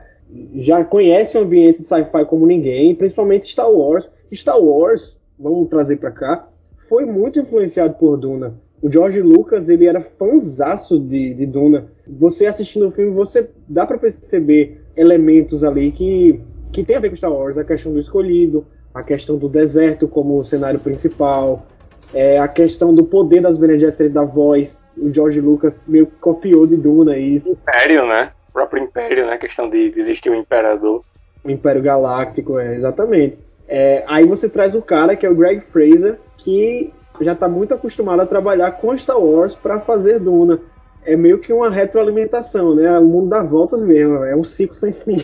já conhece o ambiente de sci-fi como ninguém, principalmente Star Wars. Star Wars, vamos trazer para cá, foi muito influenciado por Duna. O George Lucas, ele era fanzaço de, de Duna. Você assistindo o filme, você dá para perceber elementos ali que, que tem a ver com Star Wars. A questão do escolhido, a questão do deserto como cenário principal, é, a questão do poder das Bene Gesserit da voz. O George Lucas meio que copiou de Duna isso. Império, né? Próprio Império, né? A questão de, de existir um Imperador. O Império Galáctico, é, exatamente. É, aí você traz o cara que é o Greg Fraser, que já está muito acostumado a trabalhar com Star Wars para fazer Duna. É meio que uma retroalimentação, né? O mundo dá voltas mesmo, é um ciclo sem fim.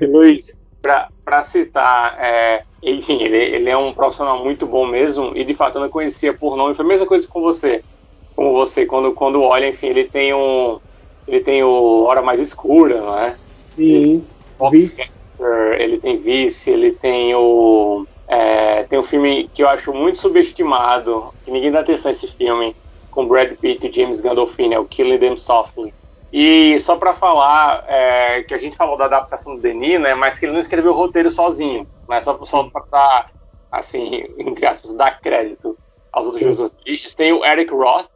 [LAUGHS] Luiz, para citar, é, enfim, ele, ele é um profissional muito bom mesmo, e de fato eu não conhecia por nome, foi a mesma coisa com você. Com você, quando, quando olha, enfim, ele tem um. Ele tem o Hora Mais Escura, não é? Sim. Vice. Ele tem Vice, ele tem o. É, tem um filme que eu acho muito subestimado, que ninguém dá atenção a esse filme, com Brad Pitt e James Gandolfini, é o Killing Them Softly. E só para falar é, que a gente falou da adaptação do Denis, né, mas que ele não escreveu o roteiro sozinho, né, só, só para dar, assim, entre aspas, dar crédito aos outros dois roteiristas. Tem o Eric Roth,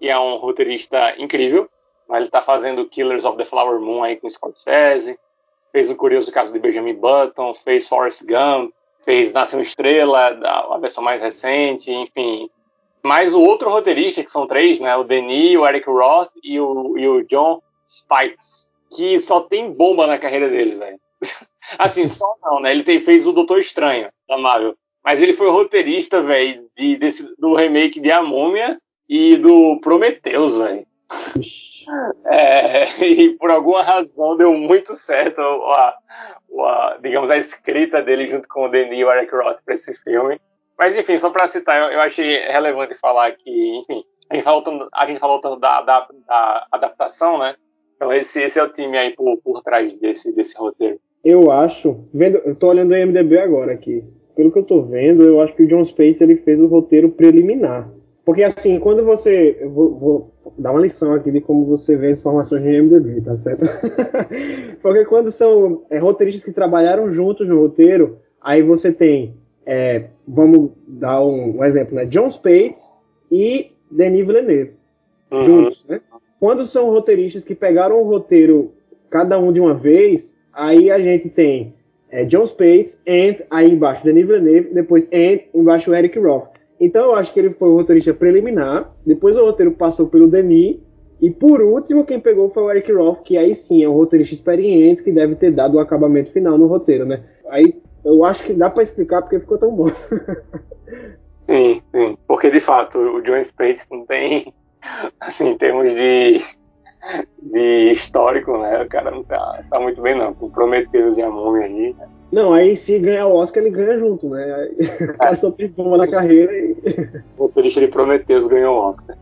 que é um roteirista incrível, mas ele está fazendo Killers of the Flower Moon aí com Scorsese, fez o curioso caso de Benjamin Button, fez Forrest Gump, fez Nasceu Estrela, a versão mais recente, enfim, mas o outro roteirista, que são três, né? O Denis, o Eric Roth e o, e o John Spikes, que só tem bomba na carreira dele, velho. [LAUGHS] assim, só não, né? Ele tem, fez o Doutor Estranho, da Marvel. Mas ele foi roteirista, velho, de, do remake de A Múmia e do Prometheus, velho. É, [LAUGHS] e por alguma razão deu muito certo a, a, digamos, a escrita dele junto com o Denis e o Eric Roth para esse filme. Mas enfim, só para citar, eu, eu, achei relevante falar que, enfim, a gente falou tanto, a gente falou tanto da, da, da adaptação, né? Então esse, esse é o time aí por, por trás desse, desse roteiro. Eu acho, vendo, eu tô olhando o IMDB agora aqui. Pelo que eu tô vendo, eu acho que o John Space ele fez o roteiro preliminar. Porque assim, quando você. Eu vou, vou dar uma lição aqui de como você vê as informações de IMDB, tá certo? [LAUGHS] Porque quando são é, roteiristas que trabalharam juntos no roteiro, aí você tem é, vamos dar um, um, exemplo, né? John Spates e Denis Villeneuve, uhum. juntos, né? Quando são roteiristas que pegaram o roteiro cada um de uma vez, aí a gente tem é, John Spates, and aí embaixo Denis Villeneuve, depois and embaixo Eric Roth. Então eu acho que ele foi o roteirista preliminar, depois o roteiro passou pelo Denis, e por último quem pegou foi o Eric Roth, que aí sim é um roteirista experiente que deve ter dado o acabamento final no roteiro, né? Aí eu acho que dá para explicar porque ficou tão bom. [LAUGHS] sim, sim. Porque de fato o John Space não tem, [LAUGHS] assim, em termos de, de histórico, né? O cara não tá, tá muito bem, não. Com Prometheus e a Múmia aí. Né? Não, aí se ganhar o Oscar, ele ganha junto, né? [LAUGHS] O cara só tem bomba na carreira e. [LAUGHS] O turista de Prometheus ganhou o Oscar.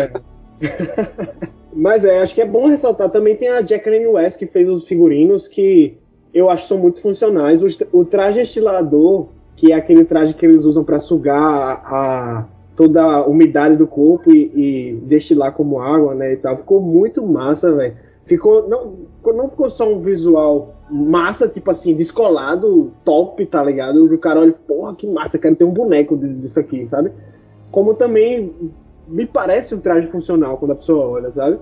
É. [LAUGHS] Mas é, acho que é bom ressaltar também tem a Jacqueline West que fez os figurinos que eu acho que são muito funcionais. O, o traje estilador, que é aquele traje que eles usam para sugar a, a, toda a umidade do corpo e, e, destilar como água, né, e tal, ficou muito massa, velho. Ficou não, não ficou só um visual massa, tipo assim, descolado, top, tá ligado? O cara olha, porra, que massa, quero ter um boneco disso aqui, sabe? Como também me parece um traje funcional quando a pessoa olha, sabe?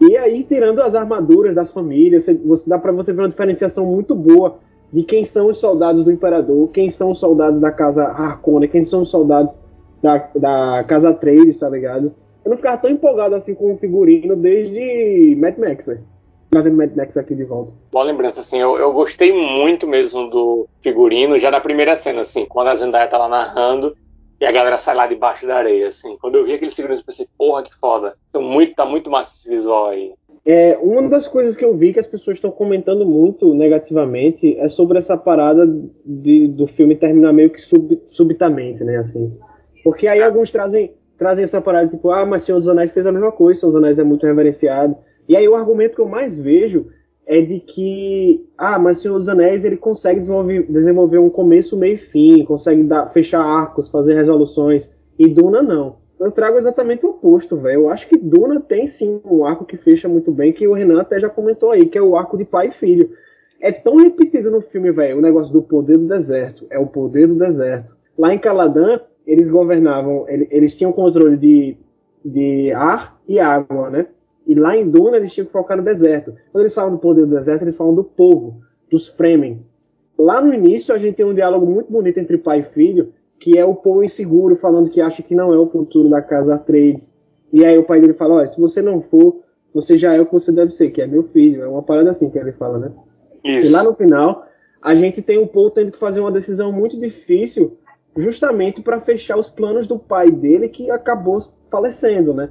E aí, tirando as armaduras das famílias, você, dá para você ver uma diferenciação muito boa de quem são os soldados do Imperador, quem são os soldados da casa Harkonnen, quem são os soldados da, da casa Atreides, tá ligado? Eu não ficava tão empolgado assim com o figurino desde Mad Max, velho. Trazendo Mad Max aqui de volta. Boa lembrança, assim, eu, eu gostei muito mesmo do figurino, já da primeira cena, assim, quando a Zendaya tá lá narrando, e a galera sai lá debaixo da areia, assim. Quando eu vi aquele segundo, eu pensei, porra, que foda. Então, muito, tá muito massa esse visual aí. É, uma das coisas que eu vi que as pessoas estão comentando muito negativamente é sobre essa parada de, do filme terminar meio que sub, subitamente, né, assim. Porque aí alguns trazem, trazem essa parada, tipo, ah, mas Senhor dos Anéis fez a mesma coisa, Senhor dos Anéis é muito reverenciado. E aí o argumento que eu mais vejo é de que, ah, mas Senhor dos Anéis ele consegue desenvolver, desenvolver um começo, meio e fim, consegue dar, fechar arcos, fazer resoluções, e Duna não. Eu trago exatamente o oposto, velho. Eu acho que Duna tem sim um arco que fecha muito bem, que o Renan até já comentou aí, que é o arco de pai e filho. É tão repetido no filme, velho, o negócio do poder do deserto. É o poder do deserto. Lá em Caladan, eles governavam, eles tinham controle de, de ar e água, né? E lá em Duna eles tinham que focar no deserto. Quando eles falam do poder do deserto, eles falam do povo, dos Fremen. Lá no início a gente tem um diálogo muito bonito entre pai e filho, que é o povo inseguro falando que acha que não é o futuro da casa Trades. E aí o pai dele fala, olha, se você não for, você já é o que você deve ser, que é meu filho. É uma parada assim que ele fala, né? Isso. E lá no final, a gente tem o Paul tendo que fazer uma decisão muito difícil, justamente para fechar os planos do pai dele, que acabou falecendo, né?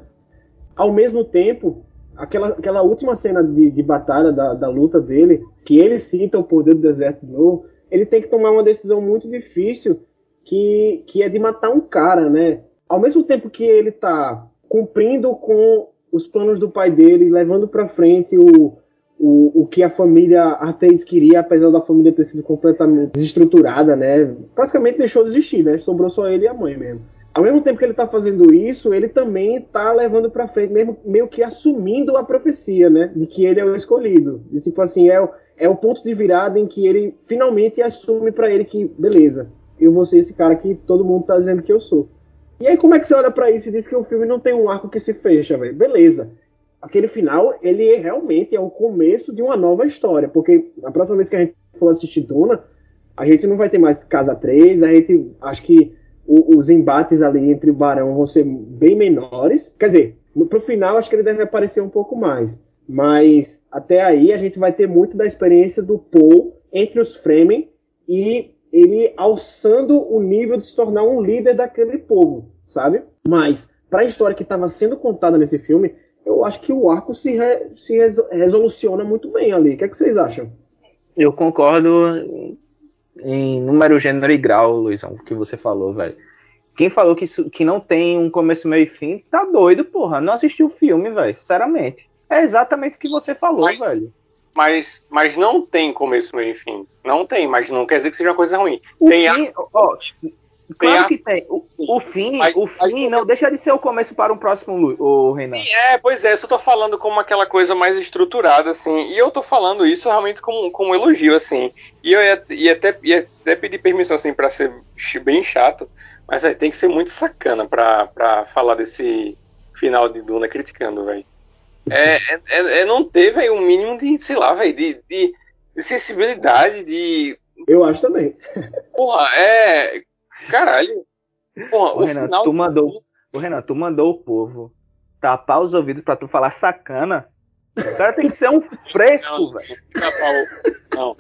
Ao mesmo tempo, aquela, aquela última cena de, de batalha da, da luta dele, que ele cita o poder do deserto de novo, ele tem que tomar uma decisão muito difícil, que, que é de matar um cara, né? Ao mesmo tempo que ele tá cumprindo com os planos do pai dele, levando para frente o, o, o que a família Arteis queria, apesar da família ter sido completamente desestruturada, né? Praticamente deixou de existir, né? Sobrou só ele e a mãe mesmo. Ao mesmo tempo que ele está fazendo isso, ele também está levando para frente, mesmo, meio que assumindo a profecia, né? De que ele é o escolhido. De tipo assim, é, é o ponto de virada em que ele finalmente assume para ele que, beleza, eu vou ser esse cara que todo mundo está dizendo que eu sou. E aí, como é que você olha para isso e diz que o filme não tem um arco que se fecha, velho? Beleza. Aquele final, ele realmente é o começo de uma nova história, porque a próxima vez que a gente for assistir Duna, a gente não vai ter mais Casa 3, a gente acho que o, os embates ali entre o Barão vão ser bem menores. Quer dizer, pro final acho que ele deve aparecer um pouco mais. Mas até aí a gente vai ter muito da experiência do Paul entre os Fremen e ele alçando o nível de se tornar um líder daquele povo, sabe? Mas para a história que estava sendo contada nesse filme, eu acho que o arco se, re, se resoluciona muito bem ali. O que, é que vocês acham? Eu concordo em número, gênero e grau, Luizão, que você falou, velho. Quem falou que, isso, que não tem um começo, meio e fim, tá doido, porra. Não assistiu o filme, velho, sinceramente. É exatamente o que você falou, mas, velho. Mas, mas não tem começo, meio e fim. Não tem, mas não quer dizer que seja uma coisa ruim. O tem fim, a... ó, Claro que tem. O, o fim, mas, o fim mas, não deixa de ser o começo para um próximo, o Renan. É, pois é, eu tô falando como aquela coisa mais estruturada, assim. E eu tô falando isso realmente como, como um elogio, assim. E eu ia, ia, até, ia até pedir permissão, assim, pra ser bem chato. Mas aí tem que ser muito sacana pra, pra falar desse final de Duna criticando, velho. É, é, é, é, não ter, velho, um mínimo de, sei lá, velho, de, de, de sensibilidade, de. Eu acho também. Porra, é Caralho. Porra, o, o Renan, tu mandou, o Renan, tu mandou o povo tapar os ouvidos pra tu falar sacana. O cara tem que ser um fresco, velho. Não,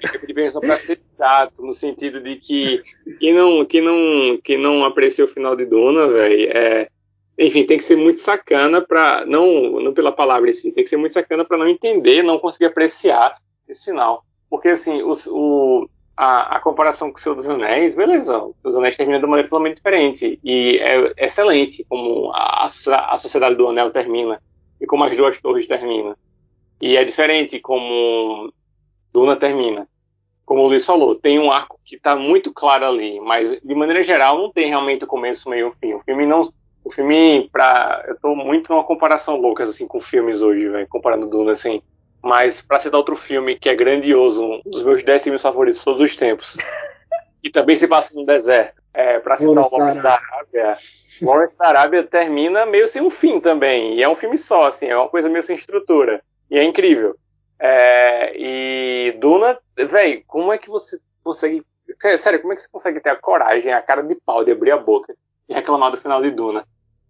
fica de pensão pra ser chato, no sentido de que quem não, quem não, quem não apreciou o final de Dona, velho, é, enfim, tem que ser muito sacana pra, não, não pela palavra em si, tem que ser muito sacana pra não entender, não conseguir apreciar esse final. Porque, assim, o, a, a, comparação com o Senhor dos Anéis, beleza, o Senhor dos Anéis termina de uma maneira totalmente diferente. E é excelente como a, a Sociedade do Anel termina e como as duas torres terminam. E é diferente como Duna termina. Como o Luiz falou, tem um arco que está muito claro ali, mas de maneira geral não tem realmente o começo, meio fim. O filme não. O filme, pra. Eu tô muito numa comparação louca assim, com filmes hoje, velho, comparando Duna assim. Mas para citar outro filme que é grandioso, um dos meus 10 filmes favoritos de todos os tempos, [LAUGHS] e também se passa no deserto, é, para citar o Lawrence da Arábia, Lawrence da Arábia termina meio sem um fim também, e é um filme só, assim, é uma coisa meio sem estrutura, e é incrível. É, e Duna, velho, como é que você consegue. Sério, como é que você consegue ter a coragem, a cara de pau de abrir a boca e reclamar do final de Duna?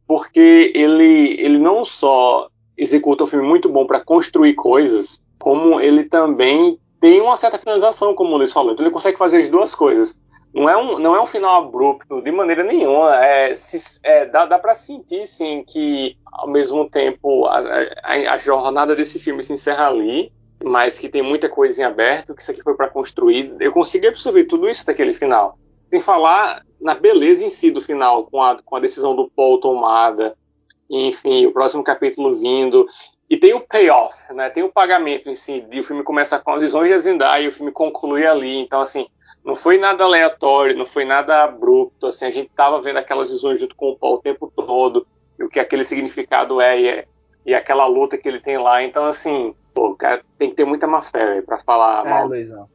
Porque ele, ele não só executa um filme muito bom para construir coisas, como ele também tem uma certa finalização, como o Luiz falou. Então ele consegue fazer as duas coisas. Não é um, não é um final abrupto de maneira nenhuma. É, se, é, dá dá para sentir, sim, que ao mesmo tempo a, a, a, jornada desse filme se encerra ali, mas que tem muita coisa em aberto, que isso aqui foi para construir. Eu consigo absorver tudo isso daquele final. Sem falar na beleza em si do final, com a, com a decisão do Paul tomada, enfim, o próximo capítulo vindo. E tem o payoff, né? Tem o pagamento em si. O filme começa com as visões de Zendaya e o filme conclui ali. Então, assim, não foi nada aleatório, não foi nada abrupto. Assim, a gente tava vendo aquelas visões junto com o Paul o tempo todo. E o que aquele significado é e, é, e aquela luta que ele tem lá. Então, assim, pô, cara, tem que ter muita má fé para falar é, mal. Luizão.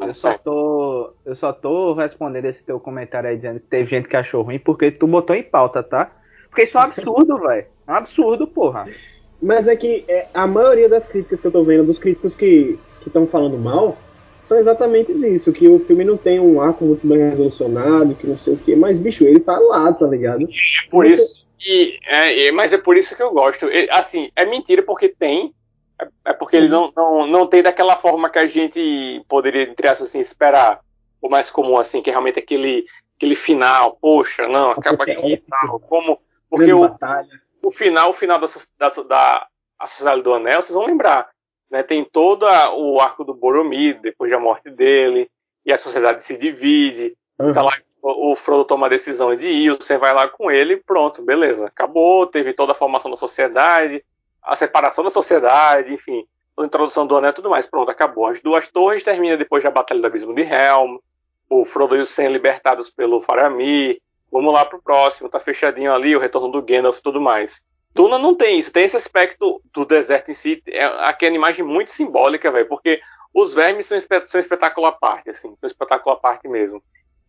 Eu só, tô, eu só tô respondendo esse teu comentário aí dizendo que teve gente que achou ruim porque tu botou em pauta, tá? Porque isso é um absurdo, velho. É um absurdo, porra. Mas é que é, a maioria das críticas que eu tô vendo, dos críticos que estão falando mal, são exatamente disso, que o filme não tem um arco muito bem resolucionado, que não sei o quê, mas, bicho, ele tá lá, tá ligado? Sim, é por isso. E, é, é, mas é por isso que eu gosto. assim, é mentira porque tem, é, é porque Sim. ele não, não, não tem daquela forma que a gente poderia, entre aspas, assim, esperar. O mais comum, assim, que é realmente aquele, aquele final, poxa, não, acaba aqui e tal. Como, porque o, o, final, o final da, da, da a Sociedade do Anel, vocês vão lembrar. Né? Tem todo a, o arco do Boromir, depois da morte dele, e a sociedade se divide. Uhum. Tá lá, o, o Frodo toma a decisão de ir, você vai lá com ele, pronto, beleza. Acabou, teve toda a formação da sociedade, a separação da sociedade, enfim, a introdução do Anel e tudo mais. Pronto, acabou. As duas torres termina depois da Batalha do Abismo de Helm, o Frodo e o Sam libertados pelo Faramir. Vamos lá pro próximo, tá fechadinho ali, o retorno do Gandalf e tudo mais. Duna não tem isso, tem esse aspecto do deserto em si, é aquela imagem muito simbólica, velho, porque os vermes são, são um espetáculo à parte, assim, um espetáculo à parte mesmo.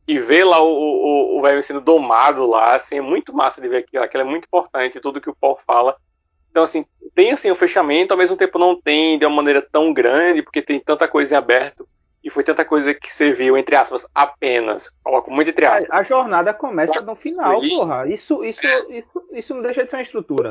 E ver lá o, o, o verme sendo domado lá, assim, é muito massa de ver aquilo, aquilo é muito importante, tudo que o Paul fala. Então, assim, tem assim o um fechamento, ao mesmo tempo não tem de uma maneira tão grande, porque tem tanta coisa em aberto e foi tanta coisa que serviu, entre aspas, apenas. Coloco muito entre aspas. A, jornada começa no final, porra. Isso, isso, isso, isso não deixa de ser uma estrutura.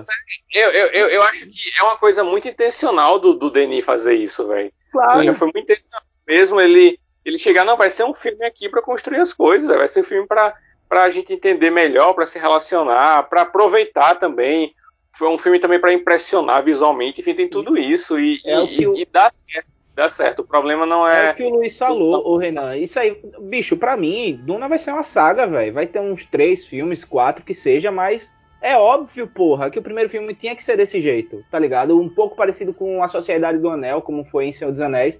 Eu, eu, eu, eu acho que é uma coisa muito intencional do, do Denis fazer isso, velho. Claro. Foi muito intencional mesmo ele, ele chegar, não, vai ser um filme aqui para construir as coisas, vai ser um filme para a gente entender melhor, para se relacionar, para aproveitar também. Foi um filme também para impressionar visualmente, enfim, tem tudo isso e, é e, e, e dá certo dá certo. O problema não é. É o que o Luiz falou, o Renan. Isso aí, bicho, pra mim, Duna vai ser uma saga, velho. Vai ter uns três filmes, quatro que seja, mas é óbvio, porra, que o primeiro filme tinha que ser desse jeito, tá ligado? Um pouco parecido com A Sociedade do Anel, como foi em Senhor dos Anéis.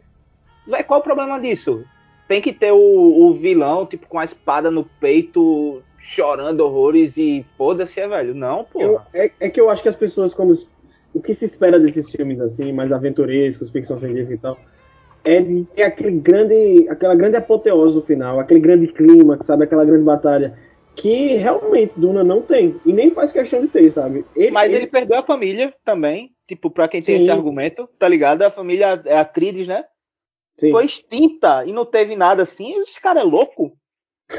Véi, qual o problema disso? Tem que ter o, o vilão, tipo, com a espada no peito, chorando horrores e foda-se, é velho. Não, porra. é, é que eu acho que as pessoas, quando o que se espera desses filmes assim, mais aventurescos, ficção científica e tal, é de ter aquele grande, aquela grande apoteose no final, aquele grande clima, sabe, aquela grande batalha que realmente Duna não tem e nem faz questão de ter, sabe? Ele, Mas ele, ele perdeu a família também, tipo, para quem Sim. tem esse argumento, tá ligado? A família é Atrides, né? Sim. Foi extinta e não teve nada assim. Esse cara é louco.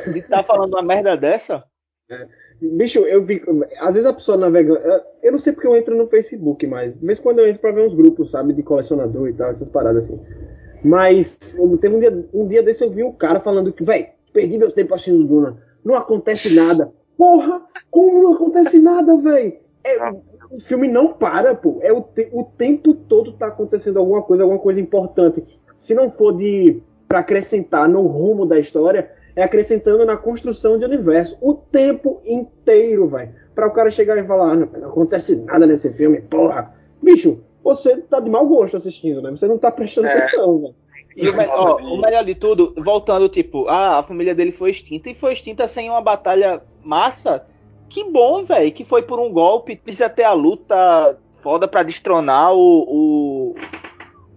Ele tá falando uma merda dessa. É. Bicho, eu vi. Às vezes a pessoa navega. Eu não sei porque eu entro no Facebook, mas de vez em quando eu entro pra ver uns grupos, sabe, de colecionador e tal, essas paradas assim. Mas teve um dia, um dia desse eu vi um cara falando que, velho, perdi meu tempo assistindo Duna. Não acontece nada. Porra, como não acontece nada, velho? É, o filme não para, pô. É o, te, o tempo todo tá acontecendo alguma coisa, alguma coisa importante. Se não for de para acrescentar no rumo da história, é acrescentando na construção de universo o tempo inteiro, velho. Pra o cara chegar e falar, ah, não, não, acontece nada nesse filme, porra. Bicho, você tá de mau gosto assistindo, né? Você não tá prestando é. atenção, velho. E o, ó, o, melhor de tudo, voltando, tipo, ah, a família dele foi extinta e foi extinta sem uma batalha massa. Que bom, velho, que foi por um golpe. Precisa ter a luta foda pra destronar o, o,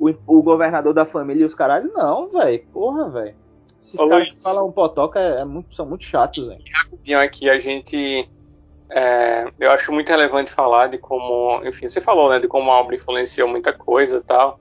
o, o governador da família e os caralho. Não, velho, porra, velho. Esses Ô, caras Luiz, que falam potoca é, é muito, são muito chatos, velho. Rapidinho aqui, a gente. É, eu acho muito relevante falar de como. Enfim, você falou, né? De como a obra influenciou muita coisa e tal.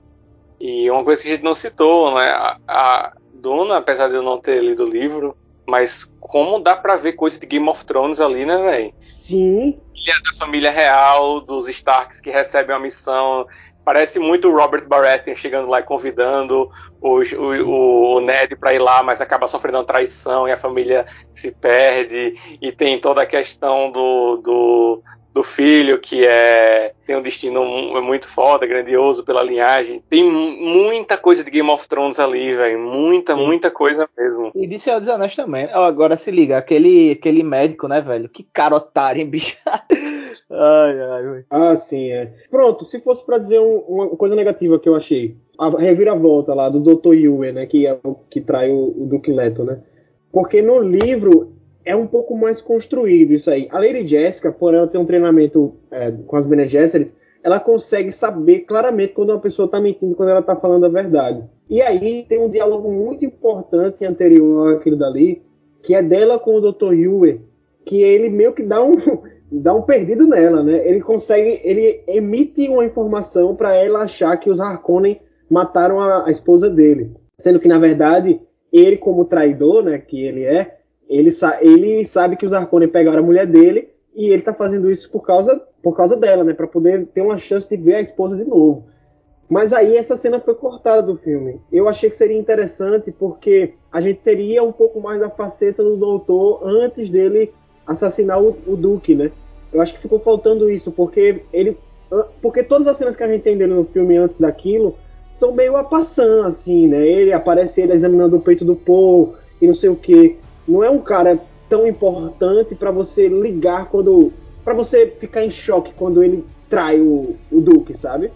E uma coisa que a gente não citou, né? A, a Duna, apesar de eu não ter lido o livro, mas como dá pra ver coisa de Game of Thrones ali, né, velho? Sim. Ilha da família real, dos Starks que recebem uma missão Parece muito o Robert Baratheon chegando lá e convidando o, o, o Ned para ir lá, mas acaba sofrendo uma traição e a família se perde. E tem toda a questão do, do, do filho que é tem um destino muito foda, grandioso pela linhagem. Tem muita coisa de Game of Thrones ali, velho. Muita, Sim. muita coisa mesmo. E de Senhor dos Anéis também. Agora se liga, aquele, aquele médico, né, velho? Que cara otário, hein, bicho? [LAUGHS] Ai, ai, Ah, sim, é. Pronto, se fosse para dizer um, uma coisa negativa que eu achei, a reviravolta lá do Dr. Yue, né, que é o que trai o, o Duke Leto, né? Porque no livro é um pouco mais construído isso aí. A Lady Jessica, por ela ter um treinamento é, com as Bene Gesserit, ela consegue saber claramente quando uma pessoa está mentindo, quando ela está falando a verdade. E aí tem um diálogo muito importante anterior àquilo dali, que é dela com o Dr. Yue, que ele meio que dá um dá um perdido nela, né? Ele consegue, ele emite uma informação para ela achar que os Harkonnen mataram a, a, esposa dele, sendo que na verdade ele como traidor, né, que ele é, ele, sa ele sabe que os Harkonnen pegaram a mulher dele e ele tá fazendo isso por causa por causa dela, né, para poder ter uma chance de ver a esposa de novo. Mas aí essa cena foi cortada do filme. Eu achei que seria interessante porque a gente teria um pouco mais da faceta do doutor antes dele assassinar o, o né? Eu acho que ficou faltando isso, porque ele, porque todas as cenas que a gente tem dele no filme antes daquilo são meio a passando, assim, né? Ele aparece ele examinando o peito do Paul e não sei o que. Não é um cara tão importante para você ligar quando. para você ficar em choque quando ele trai o, o Duque, sabe?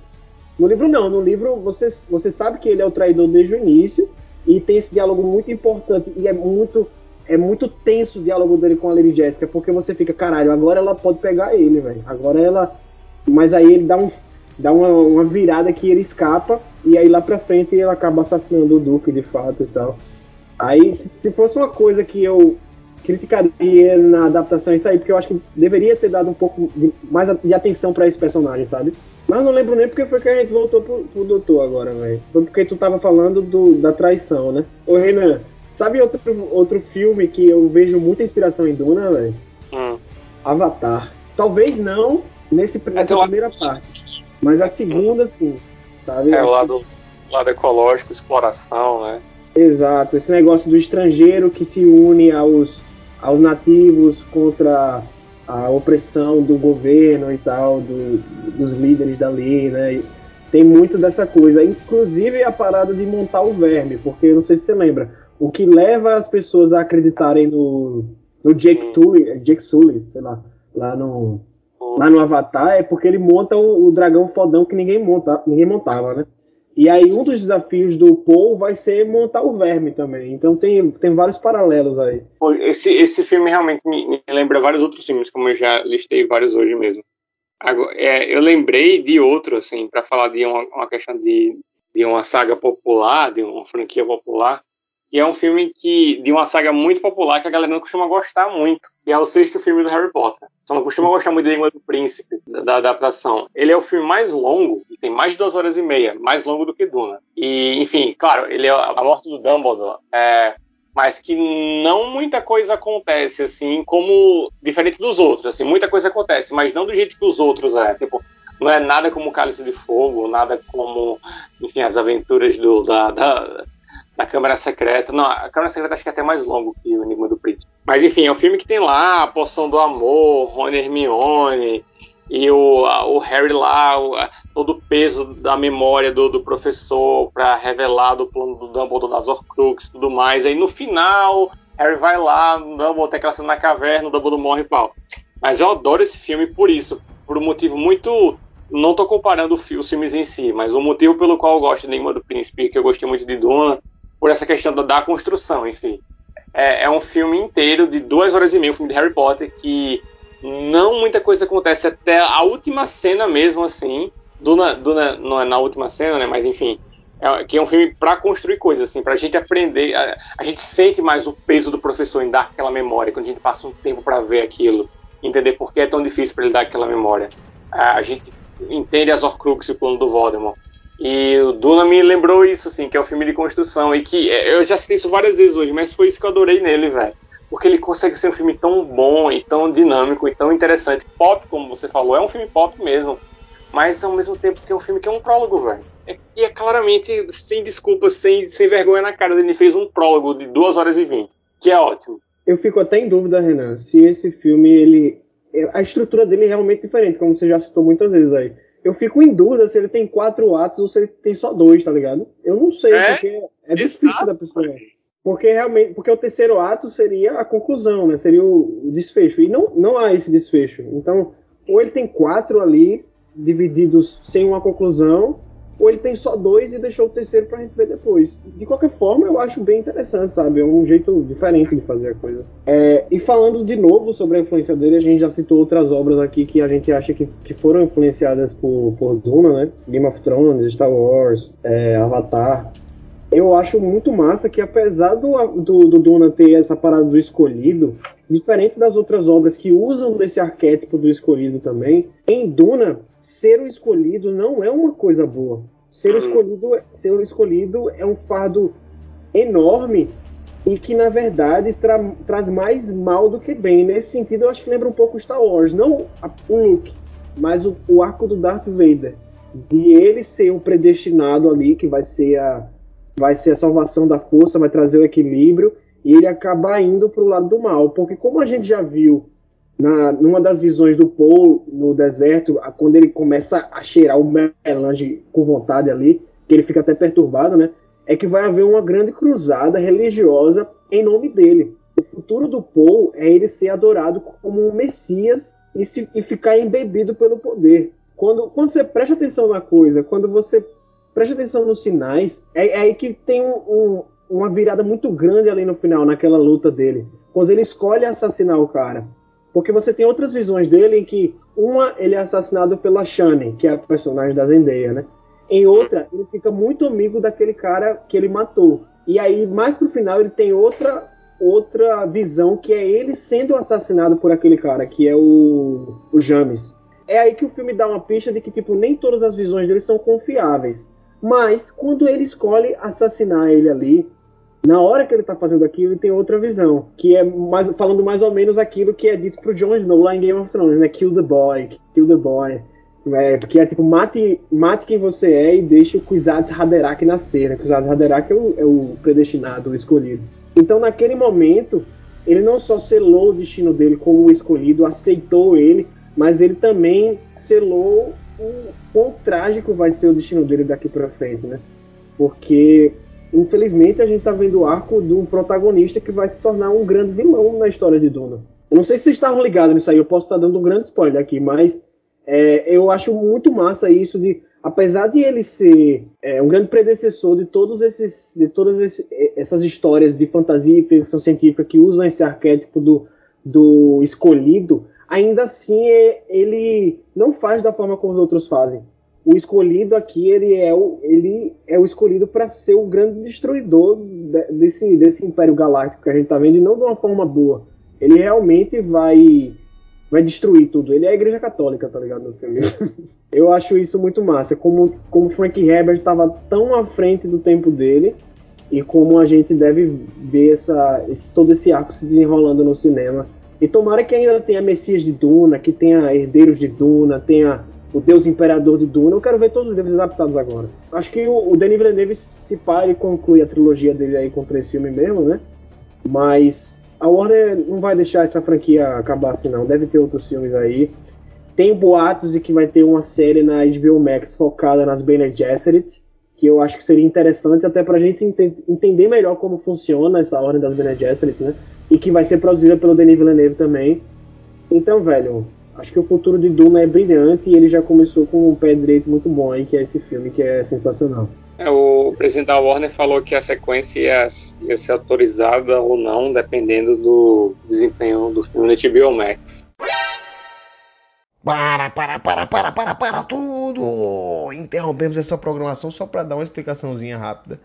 No livro não, no livro você, você sabe que ele é o traidor desde o início e tem esse diálogo muito importante e é muito é muito tenso o diálogo dele com a Lady Jessica, porque você fica, caralho, agora ela pode pegar ele, velho. Agora ela. Mas aí ele dá, um, dá uma, uma, virada que ele escapa, e aí lá pra frente ele acaba assassinando o Duque de fato e tal. Aí, se, se fosse uma coisa que eu criticaria na adaptação, isso aí, porque eu acho que deveria ter dado um pouco de, mais de atenção para esse personagem, sabe? Mas não lembro nem porque foi que a gente voltou pro, pro doutor agora, velho. Foi porque tu tava falando do, da traição, né? Ô Renan, Sabe outro, outro filme que eu vejo muita inspiração em Duna, velho? Hum. Avatar. Talvez não nesse, é nessa é primeira parte, mas a segunda sim, sabe? É o lado, lado ecológico, exploração, né? Exato, esse negócio do estrangeiro que se une aos, aos nativos contra a opressão do governo e tal, do, dos líderes dali, né? Tem muito dessa coisa, inclusive a parada de montar o verme, porque eu não sei se você lembra, o que leva as pessoas a acreditarem no, no Jake Sully, Jake Sully, sei lá, lá no, lá no Avatar, é porque ele monta o, o, dragão fodão que ninguém, monta, ninguém montava, né? E aí um dos desafios do Paul vai ser montar o verme também. Então tem, tem vários paralelos aí. Esse, esse filme realmente me, me lembra vários outros filmes, como eu já listei vários hoje mesmo. Agora, é, eu lembrei de outro, assim, para falar de uma, uma questão de, de uma saga popular, de uma franquia popular, e é um filme que de uma saga muito popular que a galera não costuma gostar muito, que é o sexto filme do Harry Potter. Só não costuma gostar muito de Língua do Príncipe, da, da, adaptação. Ele é o filme mais longo, e tem mais de duas horas e meia, mais longo do que Duna. E, enfim, claro, ele é a morte do Dumbledore, é, mas que não muita coisa acontece, assim, como diferente dos outros. Assim, muita coisa acontece, mas não do jeito que os outros é. Tipo, não é nada como Cálice de Fogo, nada como, enfim, as aventuras do, da, da da Câmara Secreta. Não, a Câmara Secreta acho que é até mais longo que o Enigma do Príncipe. Mas enfim, é um filme que tem lá a poção do amor, Rony Hermione, e o, o Harry lá, o, todo o peso da memória do, do professor para revelar do plano do Dumbledore das Horcrux e tudo mais. Aí no final, Harry vai lá, o Dumbledore tem aquela cena na caverna, o Dumbledore morre e pau. Mas eu adoro esse filme por isso, por um motivo muito não tô comparando os filmes em si, mas o motivo pelo qual eu gosto de Enigma do Príncipe, que eu gostei muito de Duna, por essa questão da, construção, enfim. É, é, um filme inteiro de duas horas e meia, um filme de Harry Potter, que não muita coisa acontece até a última cena mesmo, assim. Do, do, não é na última cena, né? Mas enfim. É, que é um filme para construir coisas, assim, pra gente aprender. A, a, gente sente mais o peso do professor em dar aquela memória, quando a gente passa um tempo para ver aquilo, entender por que é tão difícil para ele dar aquela memória. A, a gente entende as Horcruxes e o plano do Voldemort. E o Duna me lembrou isso, assim, que é um filme de construção. E que é, eu já citei isso várias vezes hoje, mas foi isso que eu adorei nele, velho. Porque ele consegue ser um filme tão bom e tão dinâmico e tão interessante. Pop, como você falou, é um filme pop mesmo. Mas ao mesmo tempo que é um filme que é um prólogo, velho. É, e é claramente, sem desculpas, sem, sem vergonha na cara, ele fez um prólogo de 2 horas e 20, que é ótimo. Eu fico até em dúvida, Renan, se esse filme, ele. A estrutura dele é realmente diferente, como você já citou muitas vezes aí eu fico em dúvida se ele tem quatro atos ou se ele tem só dois, tá ligado? Eu não sei, é? porque é difícil da pessoa. Porque realmente, porque o terceiro ato seria a conclusão, né? Seria o, desfecho. E não, não há esse desfecho. Então, ou ele tem quatro ali, divididos sem uma conclusão, ou ele tem só dois e deixou o terceiro pra gente ver depois. De qualquer forma, eu acho bem interessante, sabe? É um jeito diferente de fazer a coisa. É, e falando de novo sobre a influência dele, a gente já citou outras obras aqui que a gente acha que, que foram influenciadas por, por Duna, né? Game of Thrones, Star Wars, é, Avatar. Eu acho muito massa que apesar do, do, do Duna ter essa parada do escolhido, diferente das outras obras que usam desse arquétipo do escolhido também, em Duna ser o escolhido não é uma coisa boa. Ser, o, uhum. escolhido, ser o escolhido é um fardo enorme e que, na verdade, tra traz mais mal do que bem. Nesse sentido, eu acho que lembra um pouco Star Wars. Não o Luke, mas o, o arco do Darth Vader. De ele ser o predestinado ali, que vai ser a, vai ser a salvação da força, vai trazer o equilíbrio, e ele acabar indo para o lado do mal. Porque, como a gente já viu na, numa das visões do Paul no deserto, quando ele começa a cheirar o melange com vontade ali, que ele fica até perturbado, né? É que vai haver uma grande cruzada religiosa em nome dele. O futuro do Paul é ele ser adorado como um Messias e, se, e ficar embebido pelo poder. Quando, quando você presta atenção na coisa, quando você presta atenção nos sinais, é, é aí que tem um, um, uma virada muito grande ali no final, naquela luta dele. Quando ele escolhe assassinar o cara. Porque você tem outras visões dele em que uma ele é assassinado pela Shane, que é a personagem da Zendaya, né? Em outra, ele fica muito amigo daquele cara que ele matou. E aí, mais pro final, ele tem outra outra visão que é ele sendo assassinado por aquele cara, que é o, o James. É aí que o filme dá uma pista de que, tipo, nem todas as visões dele são confiáveis. Mas, quando ele escolhe assassinar ele ali, na hora que ele tá fazendo aquilo, ele tem outra visão, que é mais, falando mais ou menos aquilo que é dito pro Jon Snow lá em Game of Thrones, né? Kill the boy, kill the boy. É, porque é tipo, mate, mate quem você é e deixe o Kwisatz Haderach nascer, né? Kwisatz Haderach é o, é o predestinado, o escolhido. Então, naquele momento, ele não só selou o destino dele como o escolhido, aceitou ele, mas ele também selou o quão trágico vai ser o destino dele daqui para frente, né? Porque infelizmente a gente tá vendo o arco de um protagonista que vai se tornar um grande vilão na história de Duna. Eu não sei se vocês estavam ligados nisso aí, eu posso estar dando um grande spoiler aqui, mas é, eu acho muito massa isso de, apesar de ele ser é, um grande predecessor de todos esses, de todas esse, essas histórias de fantasia e ficção científica que usam esse arquétipo do, do escolhido, ainda assim é, ele não faz da forma como os outros fazem o escolhido aqui ele é o, ele é o escolhido para ser o grande destruidor desse, desse Império Galáctico que a gente está vendo, e não de uma forma boa. Ele realmente vai vai destruir tudo. Ele é a Igreja Católica, tá ligado? No filme. [LAUGHS] Eu acho isso muito massa. Como, como Frank Herbert estava tão à frente do tempo dele e como a gente deve ver essa, esse, todo esse arco se desenrolando no cinema. E tomara que ainda tenha Messias de Duna, que tenha Herdeiros de Duna, tenha o Deus Imperador de Duna. Eu quero ver todos os livros adaptados agora. Acho que o, o Denis Villeneuve, se pá, ele conclui a trilogia dele aí com três filmes mesmo, né? Mas a Warner não vai deixar essa franquia acabar assim, não. Deve ter outros filmes aí. Tem boatos de que vai ter uma série na HBO Max focada nas Bene Gesserit, que eu acho que seria interessante até pra gente ent entender melhor como funciona essa ordem das Bene Gesserit, né? E que vai ser produzida pelo Denis Villeneuve também. Então, velho, acho que o futuro de Duna é brilhante e ele já começou com um pé direito muito bom aí, que é esse filme que é sensacional. É, o presidente da Warner falou que a sequência ia, ia, ser autorizada ou não, dependendo do desempenho do filme no HBO Max. Para, para, para, para, para, para tudo! Interrompemos essa programação só para dar uma explicaçãozinha rápida.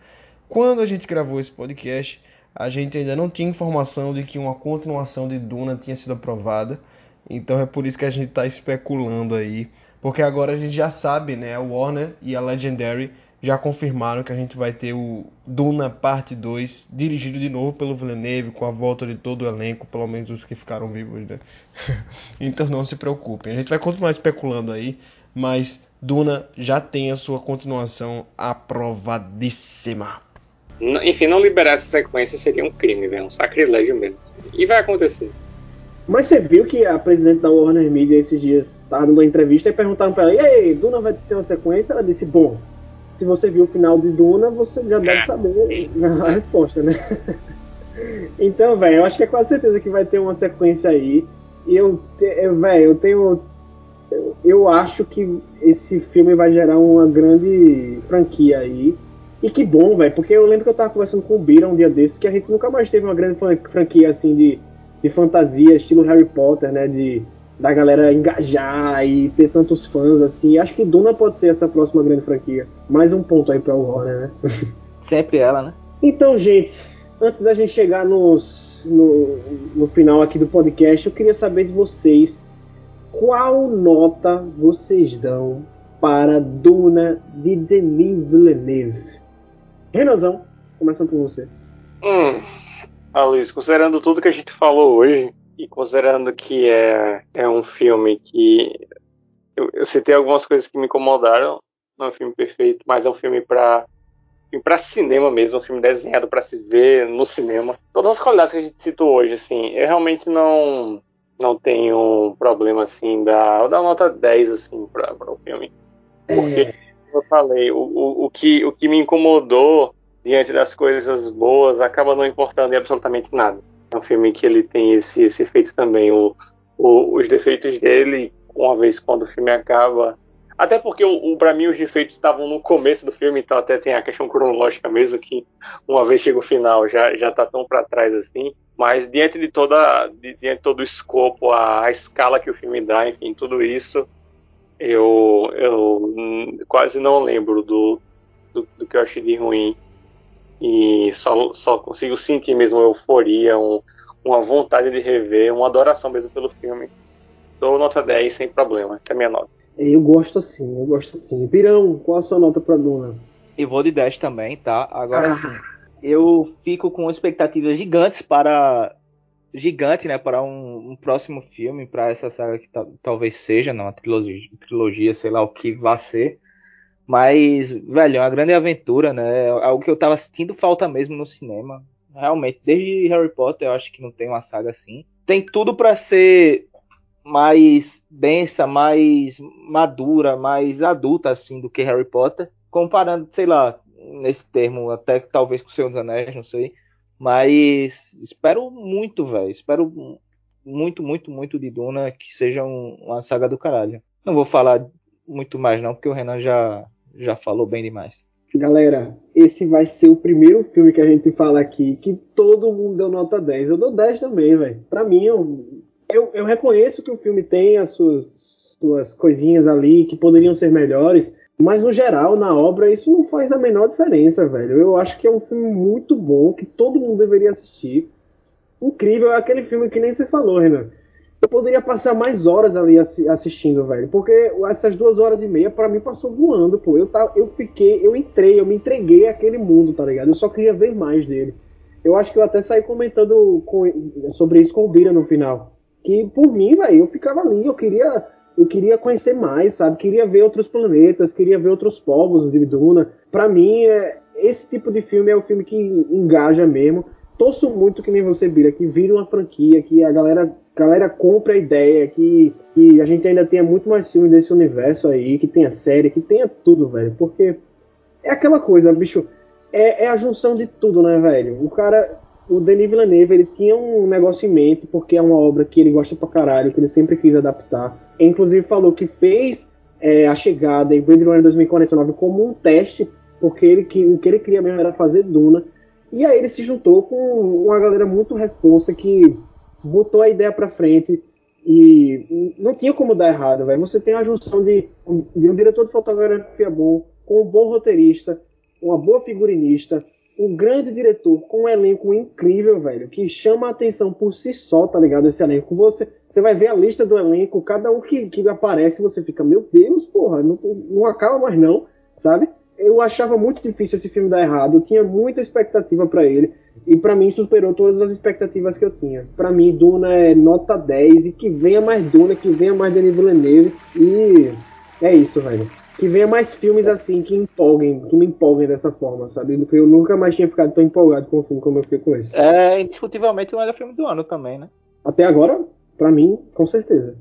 Quando a gente gravou esse podcast, a gente ainda não tinha informação de que uma continuação de Duna tinha sido aprovada. Então é por isso que a gente está especulando aí. Porque agora a gente já sabe, né? A Warner e a Legendary já confirmaram que a gente vai ter o Duna Parte 2 dirigido de novo pelo Villeneuve, com a volta de todo o elenco, pelo menos os que ficaram vivos, né? [LAUGHS] então não se preocupem. A gente vai continuar especulando aí, mas Duna já tem a sua continuação aprovadíssima. Enfim, não liberar essa sequência seria um crime, velho. Um sacrilégio mesmo. E vai acontecer. Mas você viu que a presidente da Warner Media esses dias estava dando uma entrevista e perguntaram para ela: e aí, Duna vai ter uma sequência? Ela disse: bom, se você viu o final de Duna, você já deve saber a resposta, né? [LAUGHS] então, velho, eu acho que é quase certeza que vai ter uma sequência aí. E eu, velho, eu tenho. Eu, eu acho que esse filme vai gerar uma grande franquia aí. E que bom, velho, porque eu lembro que eu tava conversando com o Bira um dia desses que a gente nunca mais teve uma grande franquia assim de de fantasia, estilo Harry Potter, né? De da galera engajar e ter tantos fãs assim. Acho que Duna pode ser essa próxima grande franquia. Mais um ponto aí para o Warner, né? [LAUGHS] Sempre ela, né? Então, gente, antes da gente chegar nos, no, no final aqui do podcast, eu queria saber de vocês qual nota vocês dão para Duna de Denis Villeneuve. Renanzão, começando por você. Hum, Luiz, considerando tudo que a gente falou hoje, e considerando que é, é um filme que. Eu, eu citei algumas coisas que me incomodaram. Não é um filme perfeito, mas é um filme para para cinema mesmo, um filme desenhado para se ver no cinema. Todas as qualidades que a gente citou hoje, assim, eu realmente não não tenho problema assim da. Dar nota 10 assim para o filme. Porque, é. como eu falei, o, o, o, que, o que me incomodou diante das coisas boas acaba não importando em absolutamente nada. Um filme que ele tem esse, esse efeito também. O, o, os defeitos dele, uma vez quando o filme acaba. Até porque, o, o para mim, os defeitos estavam no começo do filme, então até tem a questão cronológica mesmo, que uma vez chega o final já, já tá tão para trás assim. Mas diante de toda de, diante de todo o escopo, a, a, escala que o filme dá, enfim, tudo isso, eu, eu quase não lembro do, do, do que eu achei de ruim. E só, só consigo sentir mesmo euforia, um, uma vontade de rever, uma adoração mesmo pelo filme. Dou nota 10 sem problema, essa é a minha nota. Eu gosto assim, eu gosto assim. Pirão, qual a sua nota pra Duna? Eu vou de 10 também, tá? Agora ah. sim eu fico com expectativas gigantes para gigante, né, para um, um próximo filme, para essa saga que talvez seja, não, uma trilogia, trilogia, sei lá o que vai ser. Mas, velho, é uma grande aventura, né? É algo que eu tava sentindo falta mesmo no cinema. Realmente, desde Harry Potter eu acho que não tem uma saga assim. Tem tudo para ser mais densa, mais madura, mais adulta assim do que Harry Potter, comparando, sei lá, nesse termo, até talvez com o Senhor dos Anéis, não sei. Mas espero muito, velho. Espero muito, muito, muito de Duna que seja um, uma saga do caralho. Não vou falar muito mais, não, porque o Renan já, já falou bem demais. Galera, esse vai ser o primeiro filme que a gente fala aqui que todo mundo deu nota 10. Eu dou 10 também, velho. Pra mim, eu, eu, eu, reconheço que o filme tem as suas, suas coisinhas ali que poderiam ser melhores. Mas no geral, na obra, isso não faz a menor diferença, velho. Eu acho que é um filme muito bom, que todo mundo deveria assistir. Incrível, é aquele filme que nem você falou, Renan. Eu poderia passar mais horas ali assistindo, velho. Porque essas duas horas e meia, para mim, passou voando, pô. Eu, tá, eu fiquei, eu entrei, eu me entreguei àquele mundo, tá ligado? Eu só queria ver mais dele. Eu acho que eu até saí comentando com, sobre isso com o Bira no final. Que por mim, velho, eu ficava ali, eu queria eu queria conhecer mais, sabe? Queria ver outros planetas, queria ver outros povos de Duna. Para mim, é, esse tipo de filme é o filme que engaja mesmo. Torço muito que nem você, Bira, que vire uma franquia, que a galera, galera compre a ideia, que, que a gente ainda tenha muito mais filmes desse universo aí, que tenha série, que tenha tudo, velho. Porque é aquela coisa, bicho. É, é a junção de tudo, né, velho? O cara, o Denis Villeneuve, ele tinha um negócio em mente, porque é uma obra que ele gosta pra caralho, que ele sempre quis adaptar inclusive falou que fez é, a chegada em Blade Runner 2049 como um teste, porque ele, que, o que ele queria mesmo era fazer Duna. E aí ele se juntou com uma galera muito responsa que botou a ideia para frente e não tinha como dar errado, velho. Você tem a junção de, de um diretor de fotografia bom, com um bom roteirista, uma boa figurinista, um grande diretor com um elenco incrível, velho, que chama a atenção por si só, tá ligado? Esse elenco. Você, você vai ver a lista do elenco, cada um que, que aparece, você fica, meu Deus, porra, não, não acaba mais não, sabe? Eu achava muito difícil esse filme dar errado, eu tinha muita expectativa para ele, e para mim superou todas as expectativas que eu tinha. Para mim, Duna é nota 10, e que venha mais Duna, que venha mais Denis Villeneuve, e é isso, velho que venha mais filmes assim que empolguem, que me empolguem dessa forma, sabe? Porque eu nunca mais tinha ficado tão empolgado com o filme como eu fiquei com esse. É indiscutivelmente o melhor filme do ano também, né? Até agora, para mim, com certeza.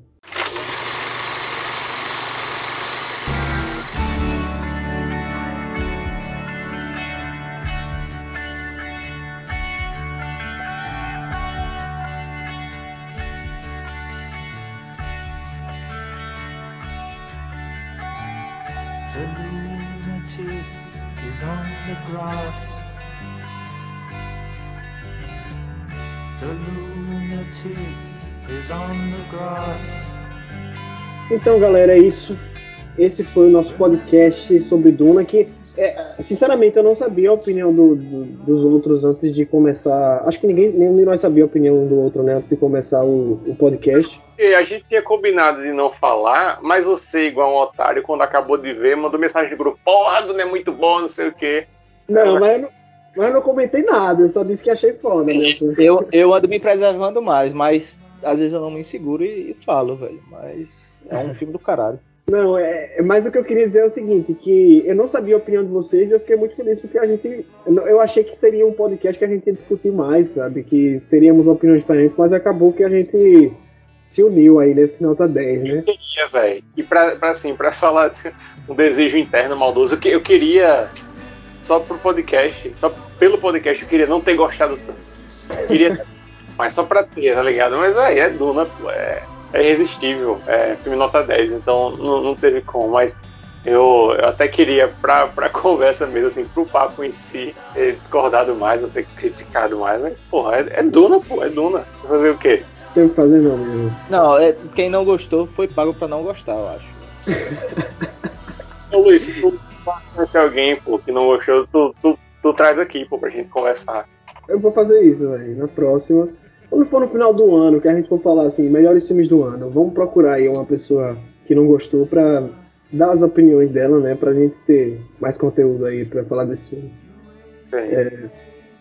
Então, galera, é isso. Esse foi o nosso podcast sobre Duna. Que, é, sinceramente, eu não sabia a opinião do, do, dos outros antes de começar. Acho que ninguém nem nós sabia a opinião do outro, né? Antes de começar o, o podcast. E a gente tinha combinado de não falar, mas você, igual um otário, quando acabou de ver, mandou mensagem no grupo: Porra, Duna é muito bom, não sei o quê. Não, mas eu não, mas eu não comentei nada, eu só disse que achei foda, né? eu, eu ando me preservando mais, mas às vezes eu não me inseguro e, e falo, velho. Mas é um [LAUGHS] filme do caralho. Não, é, é, mas o que eu queria dizer é o seguinte, que eu não sabia a opinião de vocês e eu fiquei muito feliz porque a gente, eu achei que seria um podcast que a gente ia discutir mais, sabe, que teríamos opiniões diferentes, mas acabou que a gente se uniu aí nesse nota 10, né? Eu queria, velho. E pra, pra, assim, pra falar um desejo interno maldoso, eu, eu queria, só pro podcast, só pelo podcast, eu queria não ter gostado tanto. Eu queria, mas só pra ter, tá ligado? Mas aí é Duna, pô, é, é irresistível. É filme nota 10, então não, não teve como. Mas eu, eu até queria, pra, pra [LAUGHS] conversa mesmo, assim, pro papo em si, ter discordado mais, ou ter criticado mais, mas, porra, é, é Duna, pô, é Duna. Fazer o quê? Tem que fazer não mesmo. Não, é, quem não gostou foi pago pra não gostar, eu acho. Ô Luiz, se tu conhecer alguém, pô, que não gostou, tu, tu, tu traz aqui, pô, pra gente conversar. Eu vou fazer isso, velho. Na próxima. Quando for no final do ano, que a gente for falar assim, melhores filmes do ano, vamos procurar aí uma pessoa que não gostou pra dar as opiniões dela, né? Pra gente ter mais conteúdo aí pra falar desse filme. É,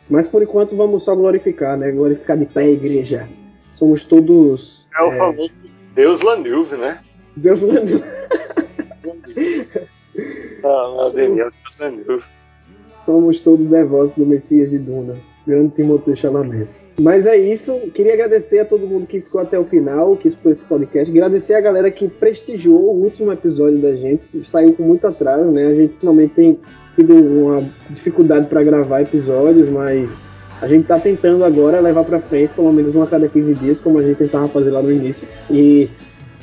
mas por enquanto vamos só glorificar, né? Glorificar de pé a igreja. Somos todos. É o famoso Deus Lanilve, né? Deus Lanilve. Daniel, [LAUGHS] Deus Lanilve. Somos todos devotos do Messias de Duna. Grande Timoteu Chalamet. Mas é isso. Queria agradecer a todo mundo que ficou até o final, que escutou esse podcast. Agradecer a galera que prestigiou o último episódio da gente, que saiu com muito atraso, né? A gente finalmente tem tido uma dificuldade para gravar episódios, mas a gente está tentando agora levar para frente, pelo menos uma cada 15 dias, como a gente tentava fazer lá no início. E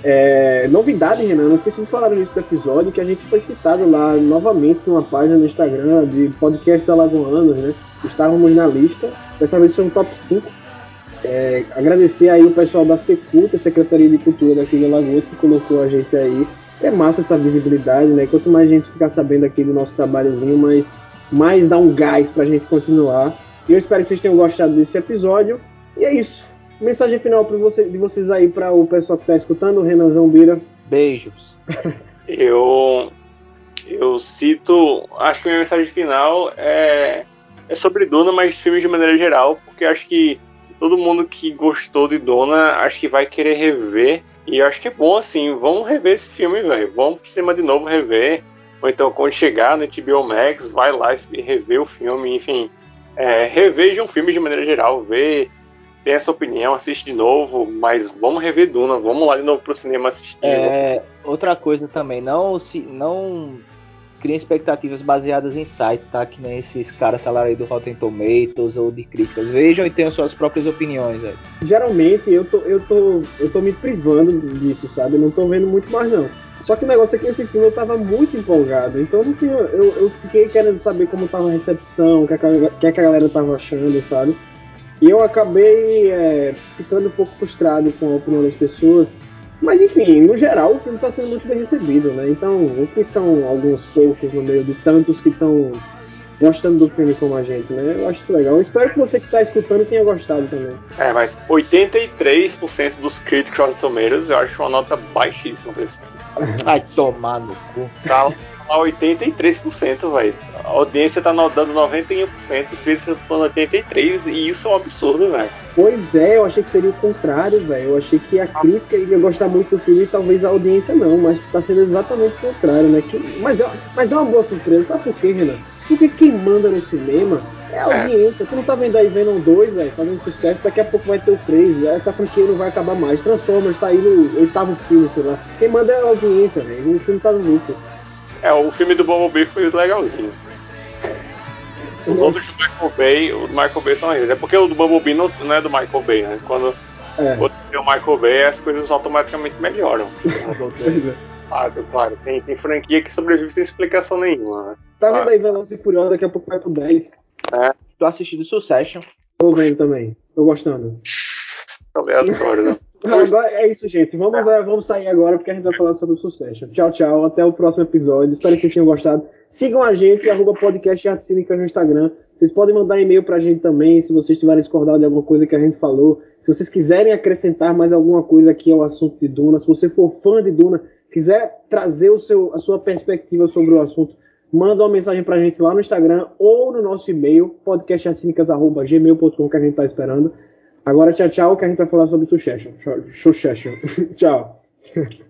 é, novidade, Renan, não esqueci de falar no início do episódio que a gente foi citado lá novamente numa página no Instagram de podcasts alagoanos, né? Estávamos na lista, dessa vez foi um top 5. É, agradecer aí o pessoal da Seculta, Secretaria de Cultura daqui de Alagoas, que colocou a gente aí. É massa essa visibilidade, né? Quanto mais gente ficar sabendo aqui do nosso trabalhozinho, mais, mais dá um gás pra gente continuar. E eu espero que vocês tenham gostado desse episódio. E é isso. Mensagem final para você, de vocês aí para o pessoal que está escutando, Renanzão Bira. Beijos. [LAUGHS] eu eu cito, acho que minha mensagem final é, é sobre Duna, mas filmes de maneira geral, porque acho que todo mundo que gostou de Duna, acho que vai querer rever. E acho que é bom assim, vamos rever esse filme, velho. Vamos por cima de novo rever. Ou então quando chegar no HBO Max, vai lá e rever o filme, enfim. É, reveja um filme de maneira geral, vê tem essa opinião, assiste de novo, mas vamos rever Duna, vamos lá de novo pro cinema assistir. É, outra coisa também, não se não criem expectativas baseadas em site, tá? Que nem esses caras salário do Rotten Tomatoes ou de críticas. Vejam e tenham suas próprias opiniões. Véio. Geralmente eu tô, eu, tô, eu tô me privando disso, sabe? Eu não tô vendo muito mais não. Só que o negócio é que esse filme eu tava muito empolgado, então eu, tinha, eu, eu fiquei querendo saber como tava a recepção, o que, que, a galera tava achando, sabe? E eu acabei é, ficando um pouco frustrado com a opinião das pessoas. Mas enfim, no geral o filme está sendo muito bem recebido, né? Então, o que são alguns poucos no meio de tantos que estão gostando do filme como a gente, né? Eu acho isso legal. Eu espero que você que está escutando tenha gostado também. É, mas 83% dos críticos Rotten Tomatoes eu acho uma nota baixíssima pra esse filme. Vai tomar no cu. Tá a 83%, velho. A audiência tá dando 91%, o crítica tá dando 83%, e isso é um absurdo, velho. Pois é, eu achei que seria o contrário, velho. Eu achei que a crítica iria gostar muito do filme e talvez a audiência não, mas tá sendo exatamente o contrário, né? Que, mas, é, mas é uma boa surpresa, sabe por quê, Renan? Porque quem manda no cinema é a é. audiência. É. Tu não tá vendo aí Venom 2, velho, fazendo sucesso, daqui a pouco vai ter o 3. Essa franquia não vai acabar mais. Transformers tá aí no oitavo filme, sei lá. Quem manda é a audiência, velho. O filme tá no lucro. É, o filme do Bumblebee foi legalzinho. Os outros do Michael Bay, o Michael Bay são eles. É porque o do Bumblebee não, não é do Michael Bay, né? Quando é. o Michael Bay, as coisas automaticamente melhoram. [LAUGHS] claro, claro. Tem, tem franquia que sobrevive sem explicação nenhuma. Né? Tá vendo aí Velozes e Furiosos, daqui a pouco vai pro 10. É. Tô assistindo Succession. Tô vendo também. Tô gostando. Aleatório, né? Agora é isso, gente. Vamos, é, vamos sair agora porque a gente vai falar sobre o sucesso. Tchau, tchau. Até o próximo episódio. Espero que vocês tenham gostado. Sigam a gente, arroba podcast Cínica no Instagram. Vocês podem mandar e-mail pra gente também, se vocês tiverem discordado de alguma coisa que a gente falou. Se vocês quiserem acrescentar mais alguma coisa aqui ao assunto de Duna, se você for fã de Duna, quiser trazer o seu, a sua perspectiva sobre o assunto, manda uma mensagem pra gente lá no Instagram ou no nosso e-mail, podcastacínicas.gmail.com que a gente tá esperando. Agora tchau, tchau, que a gente vai falar sobre Succession. Succession. [LAUGHS] tchau. [LAUGHS]